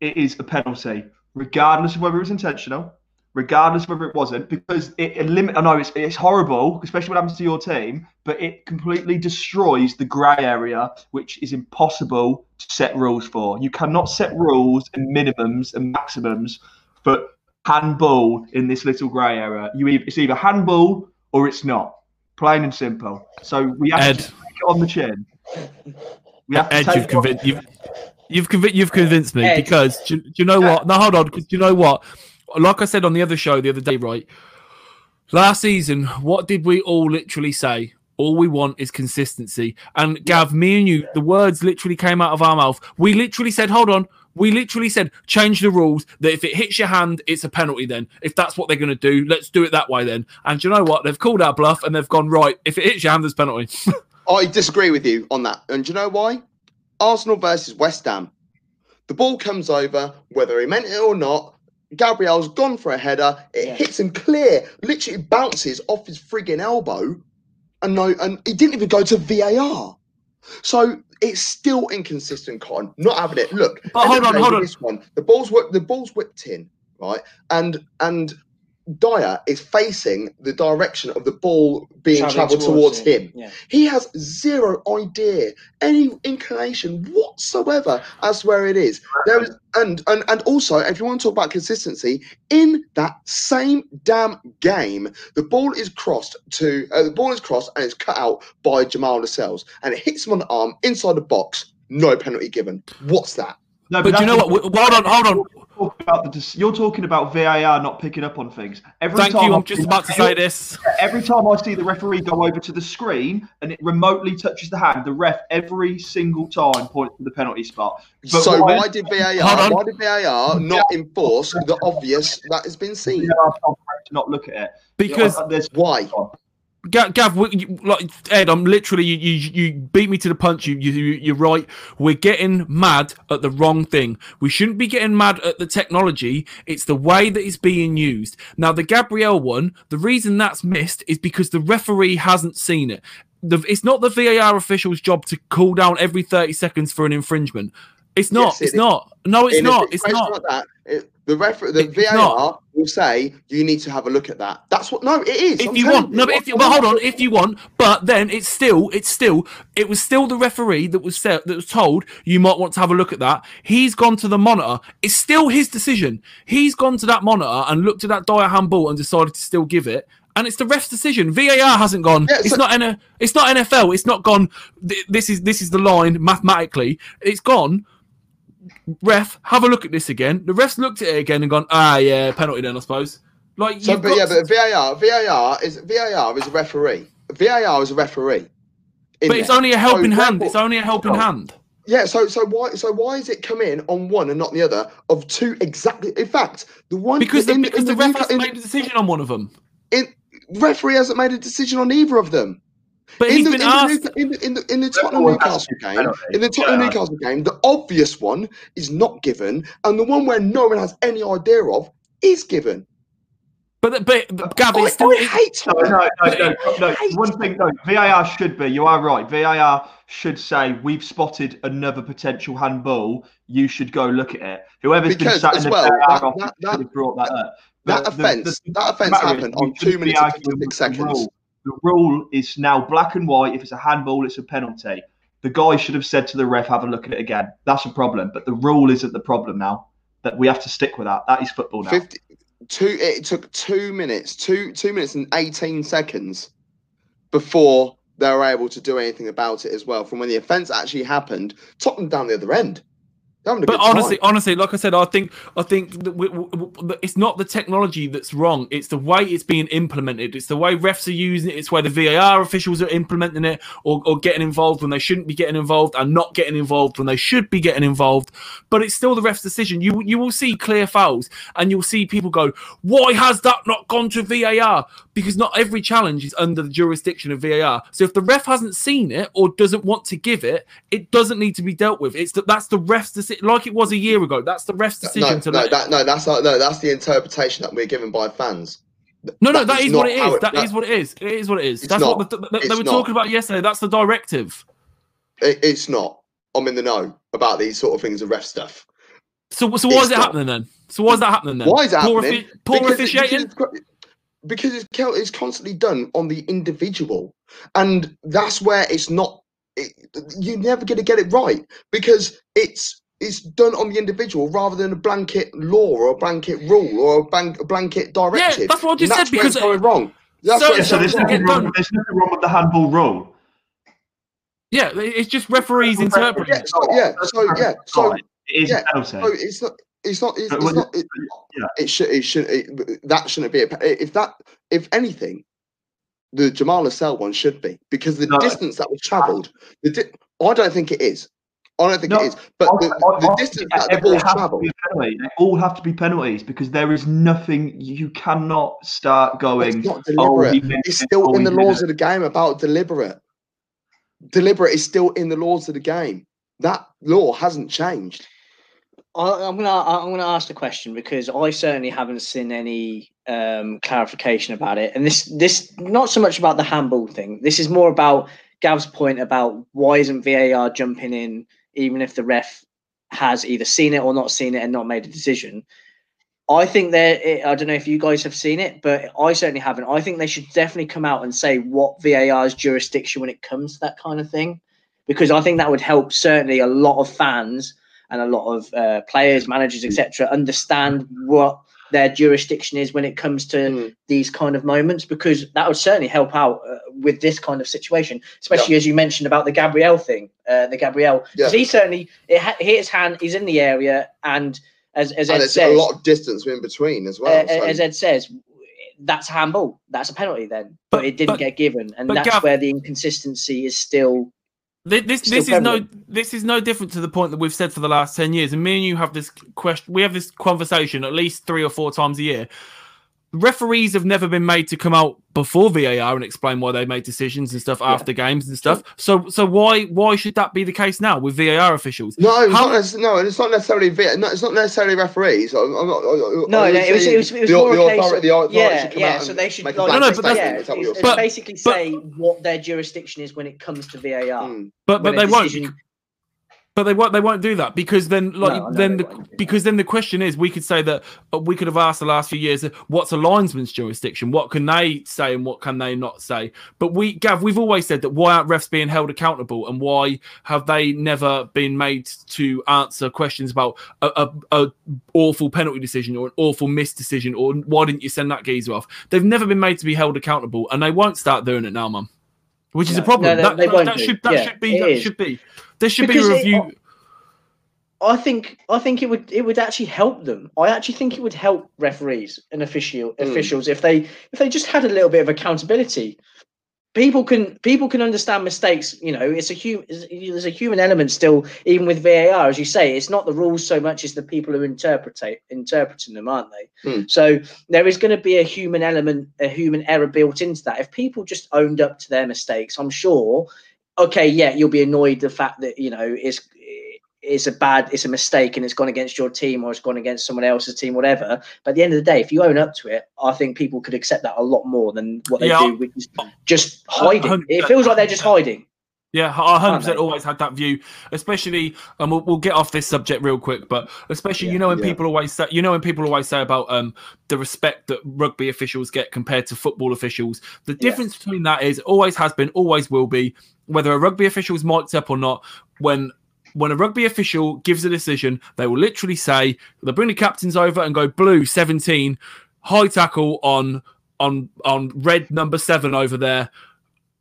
it is a penalty, regardless of whether it was intentional, regardless of whether it wasn't, because it eliminates. I know it's it's horrible, especially what happens to your team, but it completely destroys the grey area, which is impossible to set rules for. You cannot set rules and minimums and maximums for handball in this little grey area. You e- it's either handball or it's not. Plain and simple. So we have Ed. to take it on the chin. We have to Ed, you've convinced you've you've, convi- you've convinced me because do, you- do you know what? No, hold on. 'cause do you know what? Like I said on the other show the other day, right? Last season, what did we all literally say? All we want is consistency. And Gav, me and you, the words literally came out of our mouth. We literally said, hold on. We literally said, change the rules that if it hits your hand, it's a penalty then. If that's what they're going to do, let's do it that way then. And you know what? They've called our bluff and they've gone, right, if it hits your hand, there's penalty. I disagree with you on that. And do you know why? Arsenal versus West Ham. The ball comes over, whether he meant it or not. Gabriel's gone for a header. It Yeah. hits him clear. Literally bounces off his frigging elbow. And no, and he didn't even go to VAR. So it's still inconsistent, Con. Not having it. Look, But hold end of on, hold on. This one, the ball's whipped, the ball's whipped in, right? And and Dier is facing the direction of the ball being travelled towards him. Yeah. He has zero idea, any inclination whatsoever as to where it is. There is, and and and also, if you want to talk about consistency, in that same damn game, the ball is crossed to uh, the ball is crossed and it's cut out by Jamal Lascelles, and it hits him on the arm inside the box. No penalty given. What's that? No, But do you know that's- what? W- Hold on, hold on. You're talking about, the, you're talking about VAR not picking up on things. Every Thank time you. I I'm just see- about to say this. Every time I see the referee go over to the screen and it remotely touches the hand, the ref every single time points to the penalty spot. But so why- why did Hold VAR? Why did VAR not enforce the obvious that has been seen? VAR told the ref to not look at it? Because Yeah, there's Why? Gav, Gav we- you, like Ed, I'm literally you, you. You beat me to the punch. You, you, you're right. We're getting mad at the wrong thing. We shouldn't be getting mad at the technology. It's the way that it's being used. Now, the Gabriel one, the reason that's missed is because the referee hasn't seen it. The, it's not the VAR official's job to call down every 30 seconds for an infringement. It's not. Yes, it it's is. not. No, it's not. It's not. like that. It, the refer- the It's VAR not. will say you need to have a look at that. That's what. No, it is. if I'm you want no but if you but hold on if you want but then it's still it's still it was still the referee that was set that was told you might want to have a look at that he's gone to the monitor it's still his decision he's gone to that monitor and looked at that dire handball and decided to still give it and it's the ref's decision. VAR hasn't gone. Yeah, it's so- not N- It's not NFL. It's not gone. th- This is this is the line mathematically. It's gone. Ref, have a look at this again. The ref's looked at it again and gone. Ah, yeah, penalty then, I suppose. Like, So, but yeah, to- but VAR, VAR is VAR is a referee. VAR is a referee. but it's there. only a helping So hand. It's only a helping Oh. hand. Yeah, so so why so why is it come in on one and not the other of two exactly? In fact, the one Because the, in, because in the ref Newca- hasn't made a decision on one of them. in- referee hasn't made a decision on either of them. But in he's the, been in, asked. the, in, the, in the in the Tottenham Newcastle game, in the Tottenham Yeah. Newcastle game, the obvious one is not given, and the one where no one has any idea of is given. But, but, but uh, Gav, I, it's still. I hate No, no, no, no, no. One thing, no. VAR should be. You are right. VAR should say we've spotted another potential handball. You should go look at it. Whoever's been Because sat in the well, VAR that- office that- should have brought that up. that But the- offence. that offence happened on shouldn't two minutes and arguing fifty with six seconds. rule. The rule is now black and white. If it's a handball, it's a penalty. The guy should have said to the ref, "Have a look at it again." That's a problem. But the rule isn't the problem now. That we have to stick with that. That is football now. 50, two. It took two minutes, two two minutes and eighteen seconds before they were able to do anything about it as well. From when the offence actually happened, Tottenham down the other end. They're having a But good time. honestly, honestly, like I said, I think I think that we, we, we- it's not the technology that's wrong. It's the way it's being implemented. It's the way refs are using it. It's where the VAR officials are implementing it or, or getting involved when they shouldn't be getting involved and not getting involved when they should be getting involved. But it's still the ref's decision. You you will see clear fouls and you'll see people go, "Why has that not gone to VAR?" Because not every challenge is under the jurisdiction of VAR. So if the ref hasn't seen it or doesn't want to give it, it doesn't need to be dealt with. It's the, that's the ref's decision, like it was a year ago. That's the ref's decision no, to no, that, no, that's not, no, that's the interpretation that we're given by fans. No, no, That that is is what it is. it- That that- is what it is. It is what it is. That's not. what the, they, It's they were not. talking about yesterday. That's the directive. It, it's not. I'm in the know about these sort of things of ref stuff. So, so why It's is it not. happening then? So why is that happening then? Why is it poor happening? offi- poor Because it- officiating. Because it's, because it's, constantly done on the individual, and that's where it's not. It, you're never going to get it right because it's it's done on the individual rather than a blanket law or a blanket rule or a, ban- a blanket directive. Yeah, that's what you And said, where it's because- going uh, wrong. That's So- Yeah, it's so going there's wrong. nothing, wrong, done. there's nothing wrong with the handball rule. Yeah, it's just referees interpreting. Yeah, so, yeah, so yeah, so it is yeah, a penalty. So it's not. It's not. It's, it's not. It, yeah. it should. It should. It, that shouldn't be. A, if that. If anything, the Jamal Lascelles one should be because the No. distance that was travelled. Di- I don't think it is. I don't think No, it is. But I- the, I- the I distance think that the it ball's to travelled. be a. They all have to be penalties because there is nothing you cannot start going. It's not "Oh, deliberate. he missed it's still oh, in the laws it." of the game about deliberate. Deliberate is still in the laws of the game. That law hasn't changed. I, I'm gonna I'm gonna ask the question because I certainly haven't seen any um, clarification about it, and this this not so much about the handball thing. This is more about Gav's point about why isn't VAR jumping in even if the ref has either seen it or not seen it and not made a decision. I think that I don't know if you guys have seen it, but I certainly haven't. I think they should definitely come out and say what VAR's jurisdiction when it comes to that kind of thing, because I think that would help certainly a lot of fans and a lot of uh, players, managers, etc., understand what their jurisdiction is when it comes to Mm. these kind of moments, because that would certainly help out uh, with this kind of situation, especially as you mentioned about the Gabriel thing, uh, the Gabriel, because Yeah. he certainly it ha- his hand is in the area, and as as And Ed there's says, a lot of distance in between as well. uh, so- as Ed says, that's a handball. That's a penalty then, but, But- it didn't but- get given, and that's Gav- where the inconsistency is still. Thi- This this is no this is no different to the point that we've said for the last ten years. And me and you have this question. We have this conversation at least three or four times a year. Referees have never been made to come out before VAR and explain why they made decisions and stuff after games and stuff. So so why why should that be the case now with VAR officials? No, it's How- not no, it's not necessarily vi- no, it's not necessarily referees. I'm, I'm not, No, I'm no, it was, it was, it was the, more the a case authority, of- the authority yeah, should come yeah. out So they should, like, No, no, but that's- yeah, is it's, it's But- basically but- say what their jurisdiction is when it comes to VAR. saying? Hmm. But but when a they won't. But they won't. They won't do that because then, like, No, then the, won't do that. because then the question is, we could say that uh, we could have asked the last few years, uh, what's a linesman's jurisdiction? What can they say and what can they not say? But we, Gav, we've always said that why aren't refs being held accountable and why have they never been made to answer questions about a, a, a awful penalty decision or an awful missed decision or why didn't you send that geezer off? They've never been made to be held accountable, and they won't start doing it now, mum. Which is a problem. no, that that, that should that Yeah, should be that is. should be there should Because be a it- review. I think I think it would it would actually help them. I actually think it would help referees and official Mm. officials if they if they just had a little bit of accountability. People can people can understand mistakes. You know, it's a human. There's a human element still, even with VAR, as you say. It's not the rules so much as the people who interpret interpreting them, aren't they? Mm. So there is going to be a human element, a human error built into that. If people just owned up to their mistakes, I'm sure. Okay, yeah, you'll be annoyed the fact that you know it's it's a bad, it's a mistake, and it's gone against your team or it's gone against someone else's team, whatever. But at the end of the day, if you own up to it, I think people could accept that a lot more than what they Yeah, do, which is just hiding. It feels like they're just hiding. Yeah, I 100% always had that view, especially, and we'll, we'll get off this subject real quick, but especially, you know, when yeah. people always say, you know, when people always say about um the respect that rugby officials get compared to football officials, the difference between that is always has been, always will be, whether a rugby official is mic'd up or not. When when a rugby official gives a decision, they will literally say they'll bring the captains over and go blue 17, high tackle on on on red number seven over there.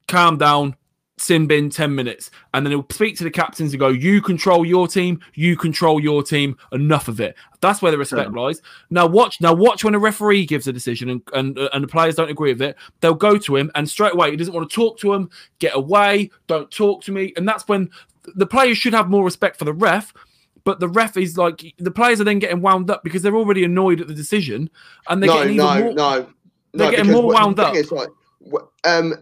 Calm down, sin bin 10 minutes. And then he'll speak to the captains and go you control your team you control your team. Enough of it. That's where the respect lies. Now watch now watch when a referee gives a decision and, and and the players don't agree with it. They'll go to him and straight away he doesn't want to talk to him get away don't talk to me. And that's when the players should have more respect for the ref but the ref is like the players are then getting wound up because they're already annoyed at the decision and they're no, getting no, more no, they're no. getting because more wound up. Is, like, um,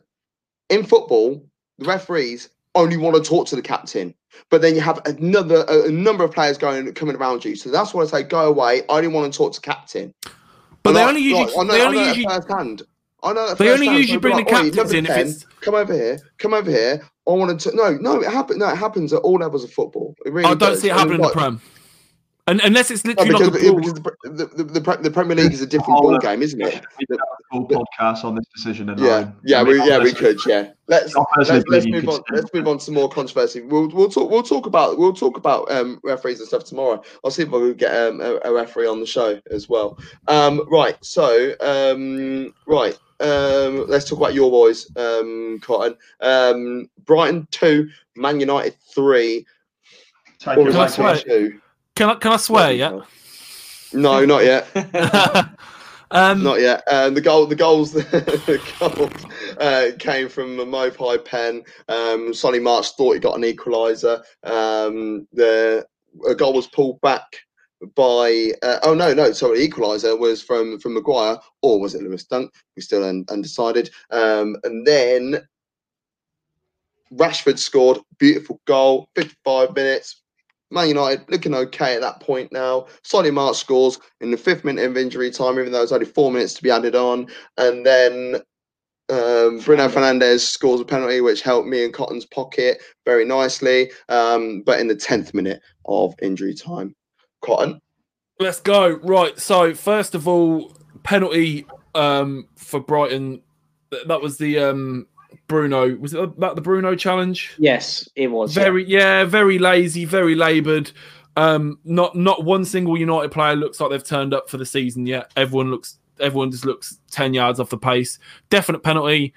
in football, the referees only want to talk to the captain, but then you have another a, number of players going coming around you. So that's why I say go away. I only want to talk to captain. But they Like- only usually like, I know, they I only usually firsthand. I know that They only usually bring they'll the oh, captains number in if it's- Come over here. Come over here. I wanted to. No, no, it happens. No, it happens at all levels of football. It really I don't does. see it happening in the like- Prem. And, unless it's No, literally because, like a because the, the, the, the Premier League is a different Oh, ball look. game, isn't it? We could full podcast on this decision alone. Yeah, yeah, I we, yeah, we could, yeah. Let's let's, let's move on. Let's move on to more controversy. We'll we'll talk we'll talk about we'll talk about um, referees and stuff tomorrow. I'll see if I can get um, a, a referee on the show as well. Um, right, so um, right, um, let's talk about your boys, um, Cotton. Um, Brighton two, Man United three. Take What it was Can I swear? Can I swear? Yeah. No, not yet. um, Not yet. Um, the goal, the goals, the goals uh, came from a Maupay pen. Um, Solly March thought he got an equaliser. Um, the a goal was pulled back by. Uh, oh no, no, sorry, equaliser was from from Maguire, or was it Lewis Dunk? We still un- undecided. Um, and then Rashford scored beautiful goal. 55 minutes. Man United looking okay at that point now. Solly March scores in the fifth minute of injury time, even though it's only four minutes to be added on. And then um, Bruno Fernandes scores a penalty, which helped me in Cotton's pocket very nicely. Um, but in the 10th minute of injury time, Cotton. Let's go. Right. So first of all, penalty um, for Brighton. That was the um, Bruno. Was it that the Bruno challenge? yes, it was. Very yeah, very lazy, very laboured. Um, not not one single United player looks like they've turned up for the season yet. Everyone looks everyone just looks ten yards off the pace. Definite penalty.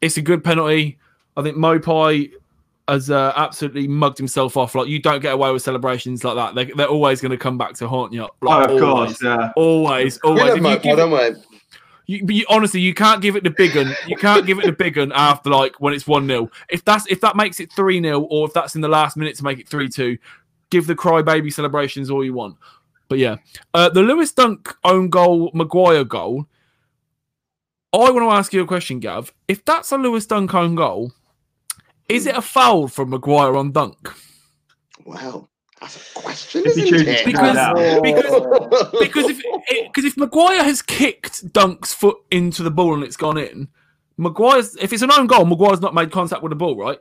It's a good penalty. I think Maupay has uh, absolutely mugged himself off. Like you don't get away with celebrations like that. They, they're always going to come back to haunt you. Oh, Like, of always. course, yeah. Always, We always. love If you Maupay, give don't we? You, you, honestly, you can't give it the big un. You can't give it the big un after like when it's one 0 If that's if that makes it three 0 or if that's in the last minute to make it three two, give the crybaby celebrations all you want. But yeah, uh, the Lewis Dunk own goal, Maguire goal. I want to ask you a question, Gav. If that's a Lewis Dunk own goal, is it a foul from Maguire on Dunk? Wow. That's a question, If isn't chooses it? Because- go because- Because if because if Maguire has kicked Dunk's foot into the ball and it's gone in, Maguire's if it's an own goal, Maguire's not made contact with the ball, right?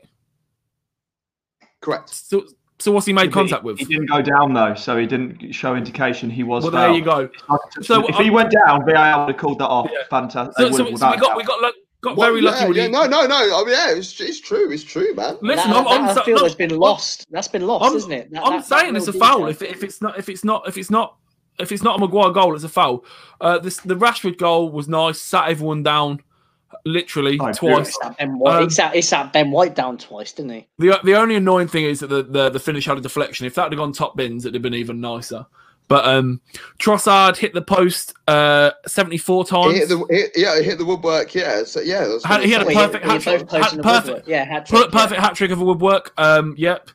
Correct. So so what's he made But contact he, with? He didn't go down though, so he didn't show indication he was. Well, there you go. So, if he um, went down, VAR would have called that off. Yeah. Fantastic. So, so, so we got that we got lu- got Well, very lucky yeah, with yeah, the- no, no, no. I mean, yeah, it's, it's true. It's true, man. Listen, That- I'm, I'm, that I feel no, has been lost. That's been lost, I'm- isn't it? That- I'm that- that saying it's a foul. If, if it's not if it's not if it's not if it's not a Maguire goal, it's a foul. Uh, this the Rashford goal was nice, sat everyone down, literally Oh, twice. It's that Ben White. Um, it's, that, it's that Ben White down twice, didn't he? The the only annoying thing is that the, the, the finish had a deflection. If that had gone top bins, it'd have been even nicer. But um, Trossard hit the post uh, 74 He times. hit the, hit, yeah, he hit the woodwork. Yeah, so yeah, Had- he had a I'm Well, saying. perfect hat trick. both posts in the Perfect. Yeah, hat Per- trick, yeah. perfect hat trick of a woodwork. Um, yep.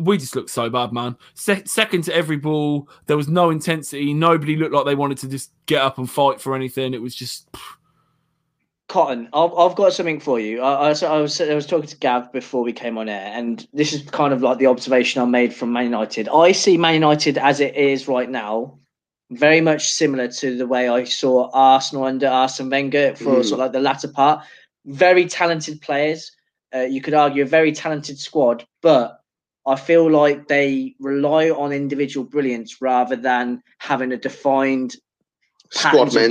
We just looked so bad, man. Se- second to every ball. There was no intensity. Nobody looked like they wanted to just get up and fight for anything. It was just Cotton, I've, I've got something for you. I, I, I was I was talking to Gav before we came on air, and this is kind of like the observation I made from Man United. I see Man United as it is right now, very much similar to the way I saw Arsenal under Arsene Wenger for Mm. sort of like the latter part. Very talented players. Uh, you could argue a very talented squad, but I feel like they rely on individual brilliance rather than having a defined Squad of play,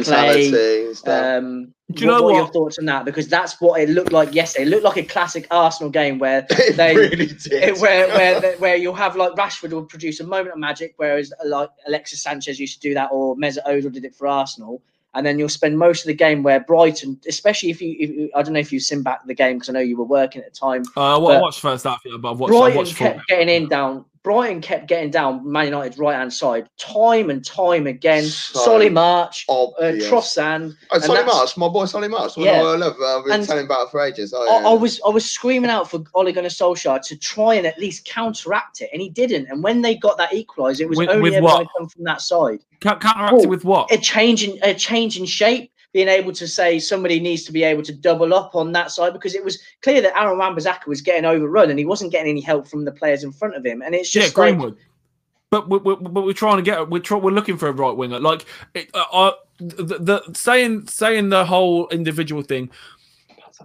mentality. um, Do you what, know what are your thoughts on that? Because that's what it looked like yesterday. It looked like a classic Arsenal game where it they- really did. it- where where where you'll have like Rashford will produce a moment of magic, whereas uh, like Alexis Sanchez used to do that, or Mesut Ozil did it for Arsenal. And then you'll spend most of the game where Brighton, especially if you, if I don't know if you've seen back the game because I know you were working at the time. Uh, well, I watched first half, yeah, but I've watched. I Brighton watched kept getting in down. Brighton kept getting down Man United's right hand side time and time again. So Solly March, uh, obvious. Trossard. Oh, and Solly March, my boy Solly March. the Yeah. I love. I've been And- telling about it for ages. Oh, I, yeah. I was I was screaming out for Ole Gunnar Solskjaer to try and at least counteract it, and he didn't. And when they got that equaliser, it was With- only with ever going to come from that side. Ca- Counteracted Oh, with what? A change in a change in shape, being able to say somebody needs to be able to double up on that side because it was clear that Aaron Wan-Bissaka was getting overrun and he wasn't getting any help from the players in front of him. And it's yeah, just like Greenwood. but we're, we're, but we're trying to get we're try, we're looking for a right winger. Like it, uh, uh, the, the saying saying the whole individual thing,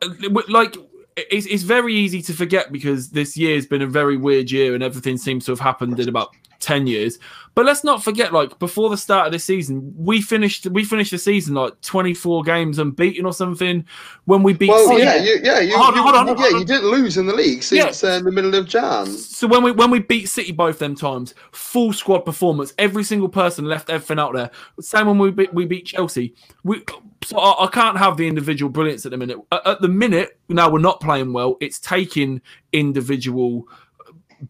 uh, like it's, it's very easy to forget because this year's been a very weird year and everything seems to have happened in about 10 years but let's not forget like before the start of the season we finished we finished the season like 24 games unbeaten or something when we beat Well, City. yeah, you, yeah, you, Hold you- hold on, yeah, hold on. you didn't lose in the league since Yeah. uh, the middle of Jan. So when we when we beat City both them times, full squad performance, every single person left everything out there. Same when we beat, we beat Chelsea. We so I, I can't have the individual brilliance at the minute. At, at the minute, now we're not playing well. It's taking individual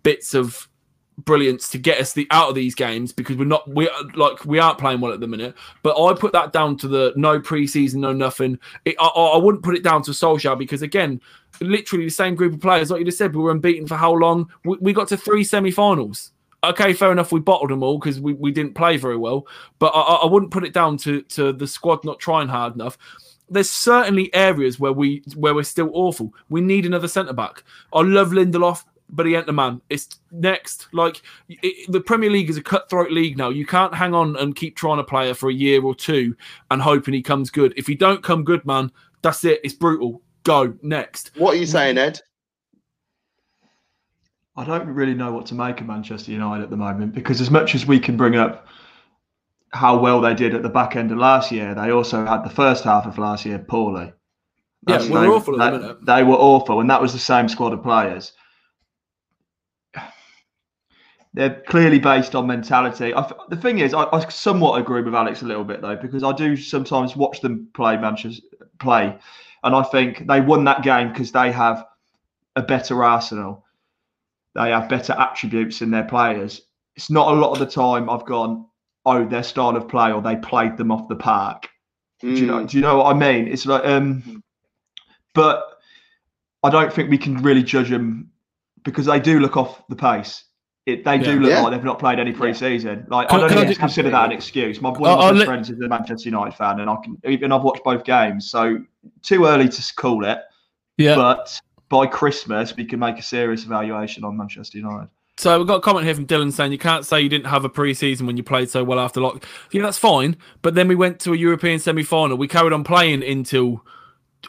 bits of brilliance to get us the out of these games because we're not we like we aren't playing well at the minute. But I put that down to the no preseason, no nothing. It, I, I wouldn't put it down to Solskjaer because again, literally the same group of players, like you just said, we were unbeaten for how long? We, we got to three semi-finals. Okay, fair enough. We bottled them all because we, we didn't play very well. But I, I I wouldn't put it down to to the squad not trying hard enough. There's certainly areas where we where we're still awful. We need another centre back. I love Lindelof, but he ain't the man. It's next. Like it, the Premier League is a cutthroat league now. You can't hang on and keep trying a player for a year or two and hoping he comes good. If he don't come good, man, that's it. It's brutal. Go next. What are you saying, Ed? I don't really know what to make of Manchester United at the moment because as much as we can bring up how well they did at the back end of last year, they also had the first half of last year poorly. Yeah, we're they, awful at the they- minute. They were awful, and that was the same squad of players. They're clearly based on mentality. I, the thing is, I, I somewhat agree with Alex a little bit though, because I do sometimes watch them play Manchester play, and I think they won that game because they have a better arsenal. They have better attributes in their players. It's not a lot of the time I've gone, oh, their style of play, or they played them off the park. Do you know? Mm. Do you know what I mean? It's like, um, but I don't think we can really judge them because they do look off the pace. It, they do look Yeah. like they've not played any pre-season. Like Can- I don't I even just- consider that an excuse. My one I'll- of my I'll best let- friends is a Manchester United fan, and I can even I've watched both games. So too early to call it, Yeah. but by Christmas we can make a serious evaluation on Manchester United. So we've got a comment here from Dylan saying you can't say you didn't have a pre-season when you played so well after lock. Yeah, that's fine. But then we went to a European semi-final. We carried on playing until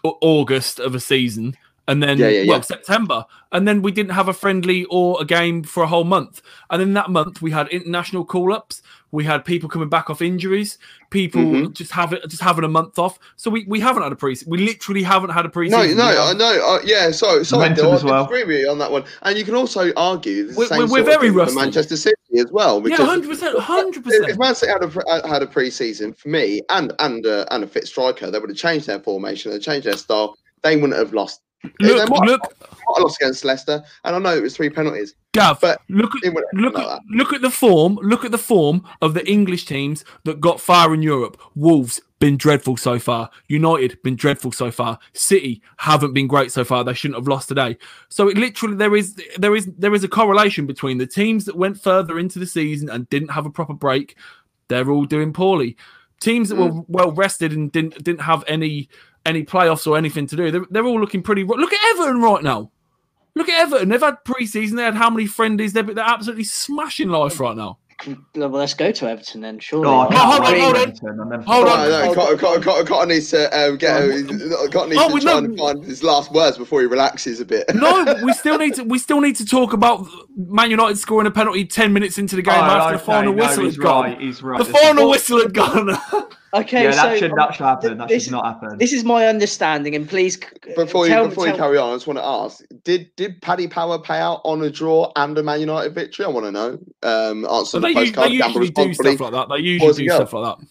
August of a season, and then Yeah, yeah, well yeah. September, and then we didn't have a friendly or a game for a whole month. And in that month, we had international call-ups. We had people coming back off injuries. People Mhm. just have it, just having a month off. So we, we haven't had a pre. We literally haven't had a No, pre-season. no, We I know. Uh, yeah, so sorry, Momentum I as well. disagree with you on that one. And you can also argue the We're- same we're- we're very thing for rusty. Manchester City as well. yeah, because hundred percent, hundred If percent. Man City had a had a pre-season for me and and uh, and a fit striker, they would have changed their formation, they changed their style. They wouldn't have lost. Look, might, look, have lost against Leicester, and I know it was three penalties. Gav, But look at look at that. look at the form. Look at the form of the English teams that got far in Europe. Wolves been dreadful so far. United been dreadful so far. City haven't been great so far. They shouldn't have lost today. So it literally there is there is there is a correlation between the teams that went further into the season and didn't have a proper break. They're all doing poorly. Teams that were mm. well rested and didn't didn't have any any playoffs or anything to do. They're, they're all looking pretty. Look at Everton right now. Look at Everton. They've had pre-season. They had how many friendlies? They're, they're absolutely smashing life right now. Well, let's go to Everton then. Surely. Oh, I I hold on, hold on. Everton, and Hold on. no, Cotton, Cotton, Cotton, Cotton needs to um, get Cotton needs Oh, we to try know- and find his last words before he relaxes a bit. No, we still need to. We still need to talk about Man United scoring a penalty ten minutes into the game Oh, after okay, the final no, whistle he's had gone. right. He's right. The final whistle had gone. Okay, Yeah, so that should that should happen. That this- should not happen. this is my understanding, and please Before you tell, before you carry on, I just want to ask: Did did Paddy Power pay out on a draw and a Man United victory? I want to know. Um, answer So the they, postcard. they usually do stuff like that. They usually do stuff like that.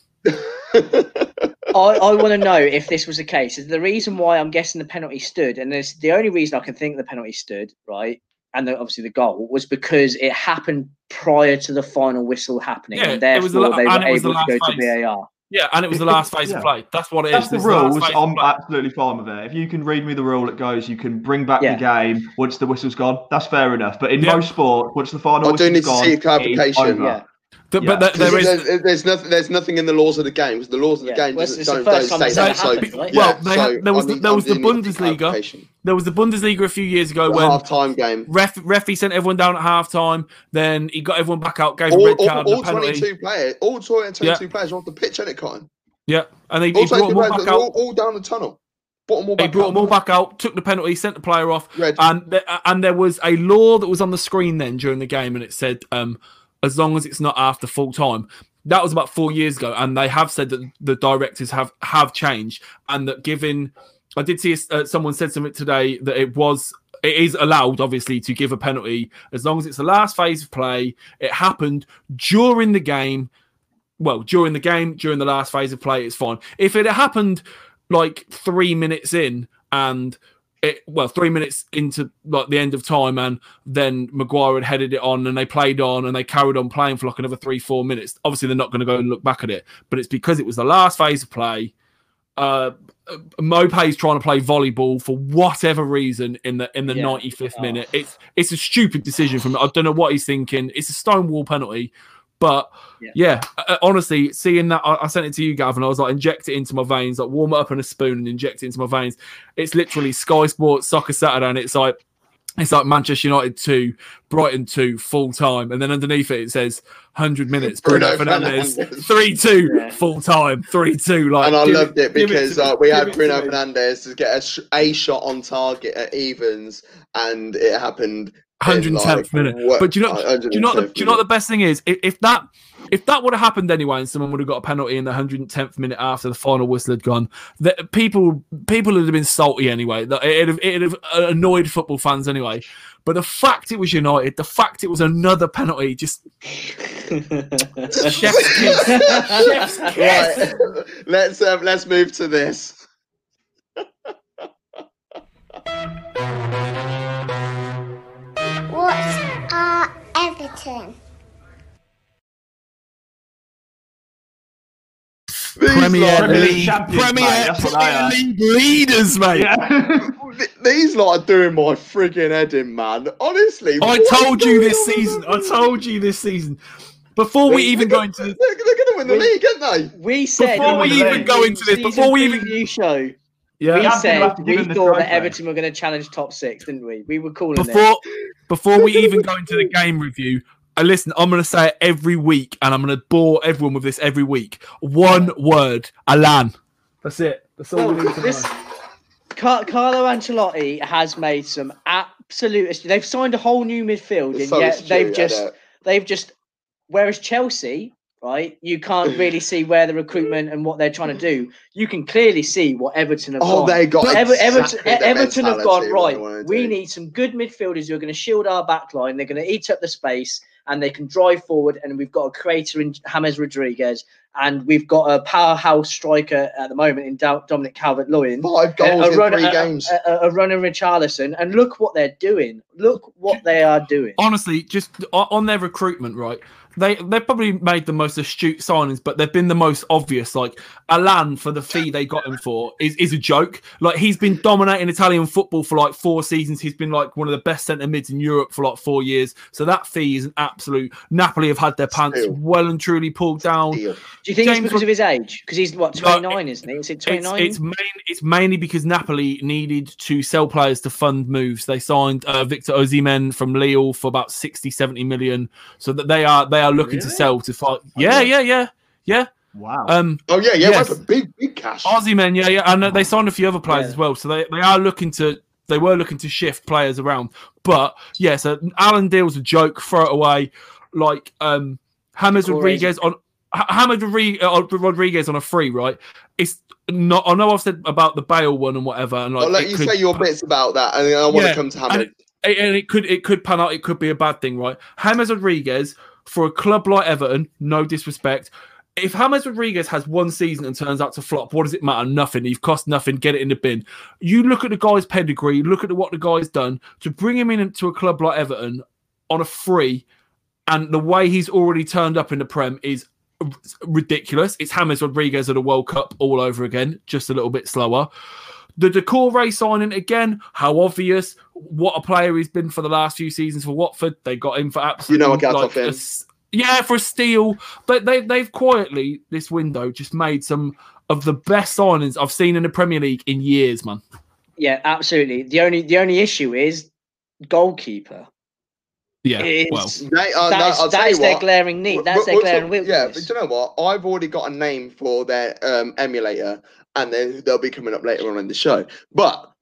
I, I want to know if this was the case. The reason why I'm guessing the penalty stood, and there's the only reason I can think the penalty stood, right, and the, obviously the goal was because it happened prior to the final whistle happening, Yeah, and it was the therefore la- they and were it was the able to go last to phase. VAR. Yeah, and it was the last phase Yeah. of play. That's what it is. That's the is last rules. I'm absolutely fine with it. If you can read me the rule, it goes. You can bring back Yeah. the game once the whistle's gone. That's fair enough. But in Yeah. most sport, once the final I do whistle's need to gone, see it is clarification. over. Yeah. Th- Yeah. But th- there is. there's, there's nothing. There's nothing in the laws of the game. 'cause The laws of the Yeah. game Well, doesn't, it's the don't, first don't say that. So happened, right? Well, yeah, they so there was I the- there was do the Bundesliga. There was the Bundesliga a few years ago The when half-time game. ref referee sent everyone down at half time. Then he got everyone back out, gave a red all, card, all and a penalty. 22 players, all 22 players were off the pitch, ain't it, Cotton? Yeah, and they All he brought them all back were all, out. all down the tunnel. Brought them all He brought out. them all back out, took the penalty, sent the player off, Red. and th- and there was a law that was on the screen then during the game, and it said um, as long as it's not after full time. That was about four years ago, and they have said that the directors have have changed, and that given I did see uh, someone said something today that it was it is allowed obviously to give a penalty as long as it's the last phase of play. It happened during the game. Well, during the game, during the last phase of play, it's fine. If it happened like three minutes in and it well three minutes into like the end of time and then Maguire had headed it on and they played on and they carried on playing for like another three four minutes. Obviously they're not going to go and look back at it but it's because it was the last phase of play. Uh Maupay's trying to play volleyball for whatever reason in the in the Yeah. 95th Oh. minute. It's it's a stupid decision from I don't know what he's thinking. It's a stonewall penalty but Yeah. yeah, uh, honestly, seeing that, I, I sent it to you, Gavin. I was like, inject it into my veins, like warm it up in a spoon and inject it into my veins. It's literally Sky Sports Soccer Saturday, and it's like, it's like Manchester United two, Brighton two, full time, and then underneath it it says hundred minutes. Bruno, Bruno Fernandez Fernandes. three two, Yeah. full time, three two. Like, and I loved it give because me, uh, we had it Bruno. Fernandes to get a, sh- a shot on target at evens, and it happened. In, 110th like, minute. what- But do you know? uh, Do you know? What the, do you know what the best thing is? If, if that if that would have happened anyway, and someone would have got a penalty in the 110th minute after the final whistle had gone, that people people would have been salty anyway. That it'd have, it'd have annoyed football fans anyway. But the fact it was United, the fact it was another penalty, just chef's kiss. Chef's kiss. Right, let's um, let's move to this. Everton? These Premier League, Premier, mate, that's what they Premier. League leaders, mate. Yeah. These lot are doing my frigging head in, man. Honestly, I told you this on season. I told you this season. Before we They're even go into they're, they're going to win the We- league, aren't they? we said Before we even the go into this, before we even- preview show, yeah. we said have to give we thought that trophy. Everton were going to challenge top six, didn't we? We were calling it. before before we even go into the game review uh, listen i'm going to say it every week and i'm going to bore everyone with this every week one word Allan that's it that's all we need to This- know. Car- Carlo Ancelotti has made some absolute. They've signed a whole new midfield, and so yet they've isn't just it? they've just. Whereas Chelsea, right, you can't really see where the recruitment and what they're trying to do. You can clearly see what Everton have Oh, gone. they got Ever- exactly Everton, their Everton have mentality, gone right. We do. need some good midfielders who are going to shield our back line. They're going to eat up the space and they can drive forward. And we've got a creator in James Rodriguez, and we've got a powerhouse striker at the moment in Dominic Calvert-Lewin. five goals in runner, three a- games. A, a, a runner Richarlison, and look what they're doing. Look what they are doing. honestly just on their recruitment right they they've probably made the most astute signings but they've been the most obvious like Allan for the fee they got him for is, is a joke like he's been dominating italian football for like four seasons he's been like one of the best centre mids in europe for like four years so that fee is an absolute napoli have had their pants Still. well and truly pulled down Deal. Do you think James it's because was- of his age? Because he's what No, twenty nine, isn't he? Is it It's, twenty nine? it's, main, it's mainly because Napoli needed to sell players to fund moves. They signed uh, Victor Osimhen from Lille for about 60, 70 million. So that they are they are looking to sell to fight. Yeah, yeah, yeah, yeah. Wow. Um, Oh yeah, yeah, Yes. that's a big, big cash. Osimhen, yeah, yeah, and uh, they signed a few other players Yeah. as well. So they, they are looking to they were looking to shift players around. But yeah, so Allan Deal's a joke, throw it away. Like um Hammers Corey. Rodriguez on H- James Rodri- uh, Rodriguez on a free, right? It's not. I know I've said about the Bale one and whatever, and like I'll let you could- say your bits about that, and then I want Yeah, to come to and it, and it could it could pan out. It could be a bad thing, right? James Rodriguez for a club like Everton, no disrespect. If James Rodriguez has one season and turns out to flop, what does it matter? Nothing. He's cost nothing. Get it in the bin. You look at the guy's pedigree. Look at what the guy's done to bring him into a club like Everton on a free, and the way he's already turned up in the Prem is ridiculous. It's James Rodriguez at a World Cup all over again, just a little bit slower. The Doucouré's signing again, how obvious. What a player he's been for the last few seasons for Watford. They got him for absolutely. You know what got like, off him. a s- Yeah, for a steal. But they they've quietly this window just made some of the best signings I've seen in the Premier League in years, man. Yeah, absolutely. The only the only issue is goalkeeper. Yeah, It's- well, They, uh, that no, is, I'll that tell is you their glaring need. That's We'll- their we'll glaring talk- weakness. Yeah, but do you know what? I've already got a name for their um, emulator, and then they'll be coming up later on in the show. But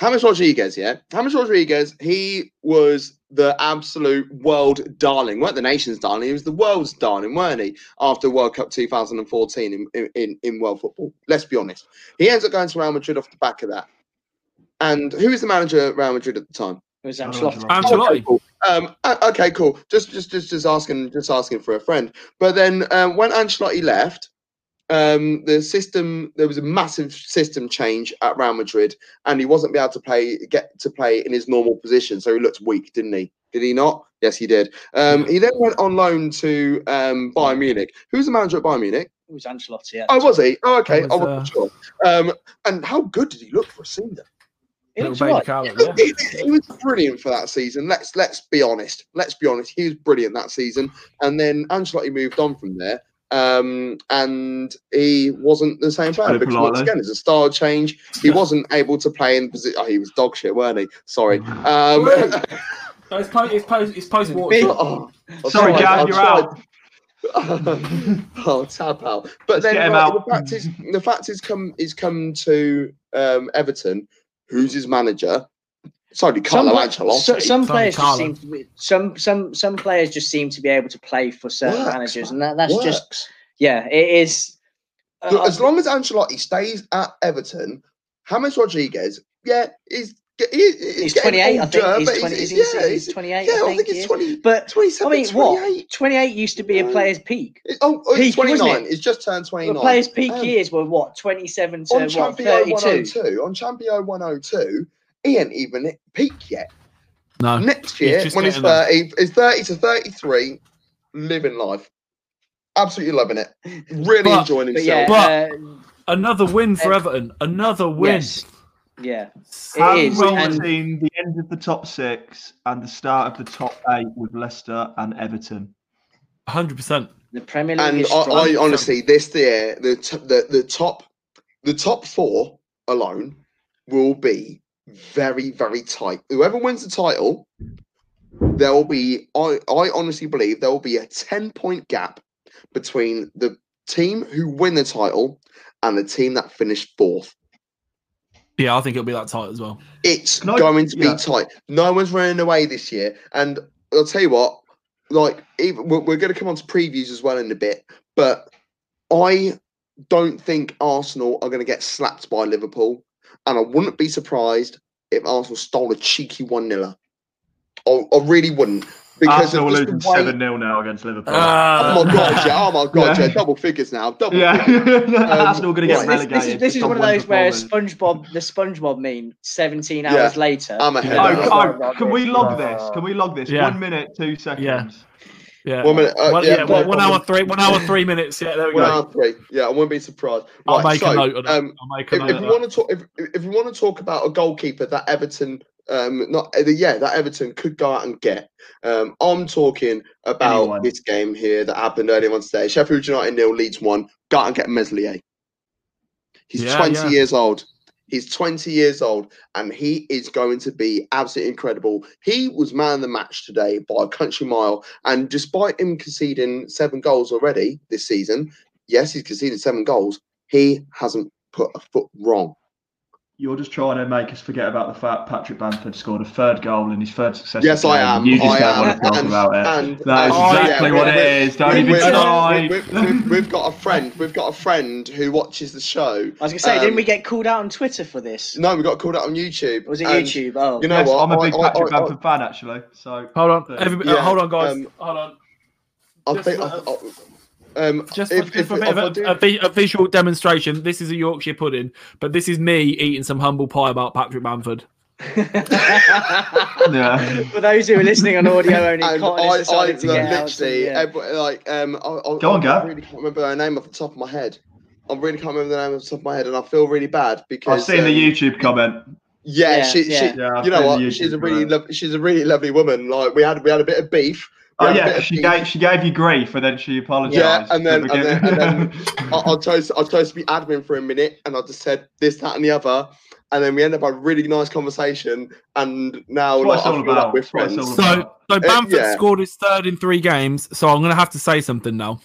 James Rodriguez, yeah, James Rodriguez, he was the absolute world darling, weren't the nation's darling? He was the world's darling, weren't he? After World Cup 2014 in, in, in world football. Let's be honest. He ends up going to Real Madrid off the back of that. And who was the manager at Real Madrid at the time? It was Ancelotti. Ancelotti. Okay, cool. Um, uh, okay, cool. Just, just, just, just asking, just asking for a friend. But then um, when Ancelotti left, um, the system there was a massive system change at Real Madrid, and he wasn't be able to play, get to play in his normal position, so he looked weak, didn't he? Did he not? Yes, he did. Um, he then went on loan to um, Bayern Munich. Who's the manager at Bayern Munich? It was Ancelotti. Yeah. Oh, was he? Oh, okay. That I was, wasn't sure. Um, and how good did he look for a season? It little looks right. Carlo, yeah. he, he was brilliant for that season. Let's let's be honest. Let's be honest. He was brilliant that season, and then Ancelotti moved on from there, um, and he wasn't the same player because once again, it's a style change. He wasn't able to play in position. Oh, he was dog shit, weren't he? Sorry. Um, it's post, it's post, it's post oh, Sorry, tried, Jan, you're out. oh, tap out. But Let's then get him like, out. the fact is, the fact is, come he's come to um, Everton. Who's his manager? Sorry, Carlo Some, Ancelotti. some Sonny players just seem to be, some some some players just seem to be able to play for certain Works, managers, man. and that, that's just yeah, it is. uh, as long as Ancelotti stays at Everton, James Rodriguez, yeah, he's he, he's, he's getting 28, I think. He's 20, he's, is yeah, he's he's, 28, yeah, I I think. think he's is. 20, But 27, I mean, what? 28. 28 used to be a player's peak. Oh, oh, he's Peak, wasn't 29. it? He's just turned 29. The player's peak Um, years were what? 27 to on what? 32. 102, on Champion 102, he ain't even at peak yet. No, Next year, just when he's getting there. 30, he's 30 to 33, living life. Absolutely loving it. Really But- enjoying But himself. yeah, But- uh, another win for Everton. Another win. yes, yeah. Have It is, we and- seen the end of the top six and the start of the top eight with Leicester and Everton? hundred percent. The Premier League and is I. I honestly, this year, the, t- the the top, the top four alone will be very, very tight. Whoever wins the title, there will be. I, I honestly believe there will be a ten point gap between the team who win the title and the team that finished fourth. Yeah, I think it'll be that tight as well. It's Can I- going to be yeah. tight. No one's running away this year, and I'll tell you what. Like, even we're, we're going to come on to previews as well in a bit, but I don't think Arsenal are going to get slapped by Liverpool, and I wouldn't be surprised if Arsenal stole a cheeky one 0 I, I really wouldn't because Arsenal are losing 7 0 now against Liverpool. Uh, Oh my god! Yeah. Oh my god! Yeah. Yeah. Double figures now. Double yeah, figures. Arsenal are going to get This, relegated. this is, this is one of those where. SpongeBob, the SpongeBob meme, 17 Yeah. hours later. I'm ahead. Oh, oh, can we log this? Can we log this? Yeah. One minute, two seconds. Yeah. One minute. Uh, One, yeah, yeah, one, hour three, one hour three minutes. Yeah, there we One go. One hour three. Yeah, I wouldn't be surprised. I'll Right, make so, a note of um, I'll make a if, note if you want to talk, if, if you want to talk about a goalkeeper that Everton, um, not uh, yeah, that Everton could go out and get. Um, I'm talking about Anyone. this game here that happened earlier on today. Sheffield United nil, Leeds one. Go out and get Meslier. He's Yeah, 20 yeah. years old. He's 20 years old, and he is going to be absolutely incredible. He was man of the match today by a country mile, and despite him conceding seven goals already this season, yes, he's conceded seven goals. He hasn't put a foot wrong. You're just trying to make us forget about the fact Patrick Bamford scored a third goal in his third successive Yes, I am. You just I don't am. want to talk And- about it. and- that is and- exactly yeah, what it is. Don't we- even we- try. we- we- we- We've got a friend. We've got a friend who watches the show. I was going to say, didn't Um, we get called out on Twitter for this? No, we got called out on YouTube. Was it and YouTube? Oh, You know Yes, what? I'm a big I- I- Patrick I- I- Bamford fan, actually. So Hold on, Yeah. Yeah, uh, hold on, guys. um, hold on. I Just think. For- I- I- Um, Just if- for, if- for a, bit if I of do- a, a, a visual demonstration, this is a Yorkshire pudding, but this is me eating some humble pie about Patrick Bamford. yeah. For those who are listening on audio only, and Cotton I, has I decided to get out. literally, yeah. every- like, um, I, I, Go on, I Gav. really can't remember her name off the top of my head. I really can't remember the name off the top of my head, and I feel really bad because I've because seen the um, YouTube comment. Yeah, Yeah, she, yeah. she Yeah, you know what? She's a really, lo- she's a really lovely woman. Like we had, we had a bit of beef, Oh we yeah, bit 'cause of she beef. gave she gave you grief and then she apologised. Yeah, and then- and then- and beginning. I, I chose I chose to be admin for a minute, and I just said this, that, and the other, and then we ended up a really nice conversation, and now That's what like, I all feel like about. we're That's what it's friends. all So, about. so uh, Bamford yeah. scored his third in three games. So I'm going to have to say something now,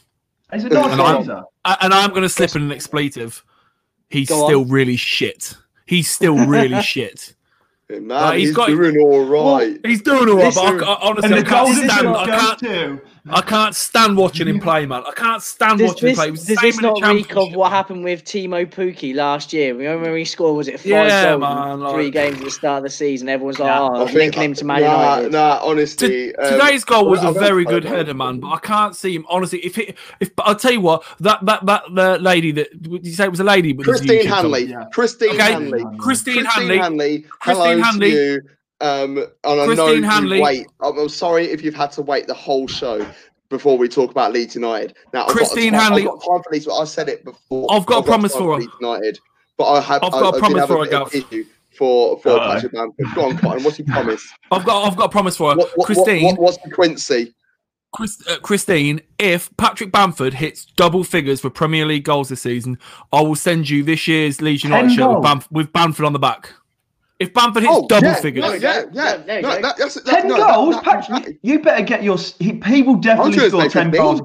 He's a nice And I'm- and I'm going to slip in an expletive. He's Go on. still really shit. He's still really shit. Man, Like, he's he's, got- doing all right. He's doing all right, but I, I, honestly, And I the can't golden stand. boot I can't. to I can't stand watching him play, man. I can't stand Does watching him play. It was the does this not reek of what happened with Teemu Pukki last year? Remember when he scored, was it five Yeah, goals man, like- three games at the start of the season? Everyone's like, Yeah. oh, I think- linking him to Man nah, United. Nah, honestly, T- um, Today's goal was I'll a very good it. header, man. But I can't see him honestly. If it, if I'll tell you what, that that that the lady that did you say it was a lady? Christine Hanley. Yeah. Christine Okay. Hanley. Christine, Christine Hanley. Hanley. Christine hello Hanley. to you. Um, and I Christine know you Hanley. wait. I'm, I'm sorry if you've had to wait the whole show before we talk about Leeds United. Now, I've Christine got, Hanley. I've got time for Leeds. I said it before. I've got a promise time for her. Leeds United, but I have. I've got a I did promise have for her, bit of Gav. issue For for Uh-oh. Patrick Bamford. Go on, Cotton. What's your promise? I've got I've got a promise for her, What, what, Christine. What, what, what's the Quincy? Chris, uh, Christine, if Patrick Bamford hits double figures for Premier League goals this season, I will send you this year's Leeds United shirt with, goals? Bamf- with Bamford on the back. If Bamford hits Oh, double yeah, figures, No, yeah, yeah. There No, that, that's, that, Ten no, goals, that- Patrick. that- You better get your. He, he will definitely score ten 15. goals.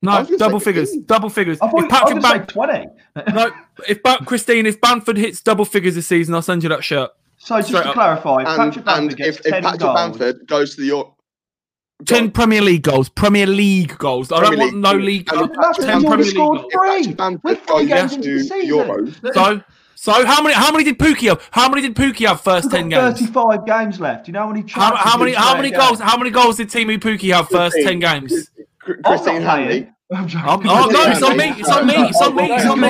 No, was gonna double figures, double figures. I thought, If I Patrick was gonna say twenty. no, if ba- Christine, if Bamford hits double figures this season, I'll send you that shirt. So just Straight to up. clarify, And, Patrick Bamford gets if, if ten Patrick goals. Bamford goes to the York. Ten Premier League goals, Premier League goals. I don't Premier want no league. if That's ten he's Bamford- already Premier League goals. three. Bamford We're three goes games to into the the season. Euros. So, so how many? How many did Pukki have? How many did Pukki have first We've ten got games? Thirty-five games left. You know how many? How, chances how many? How many goals? game? How many goals did Teemu Pukki have first ten games? Cr- I'm Christine Hanley. I'm joking. Um, oh no, it's on me. It's on me. It's on me. It's on me.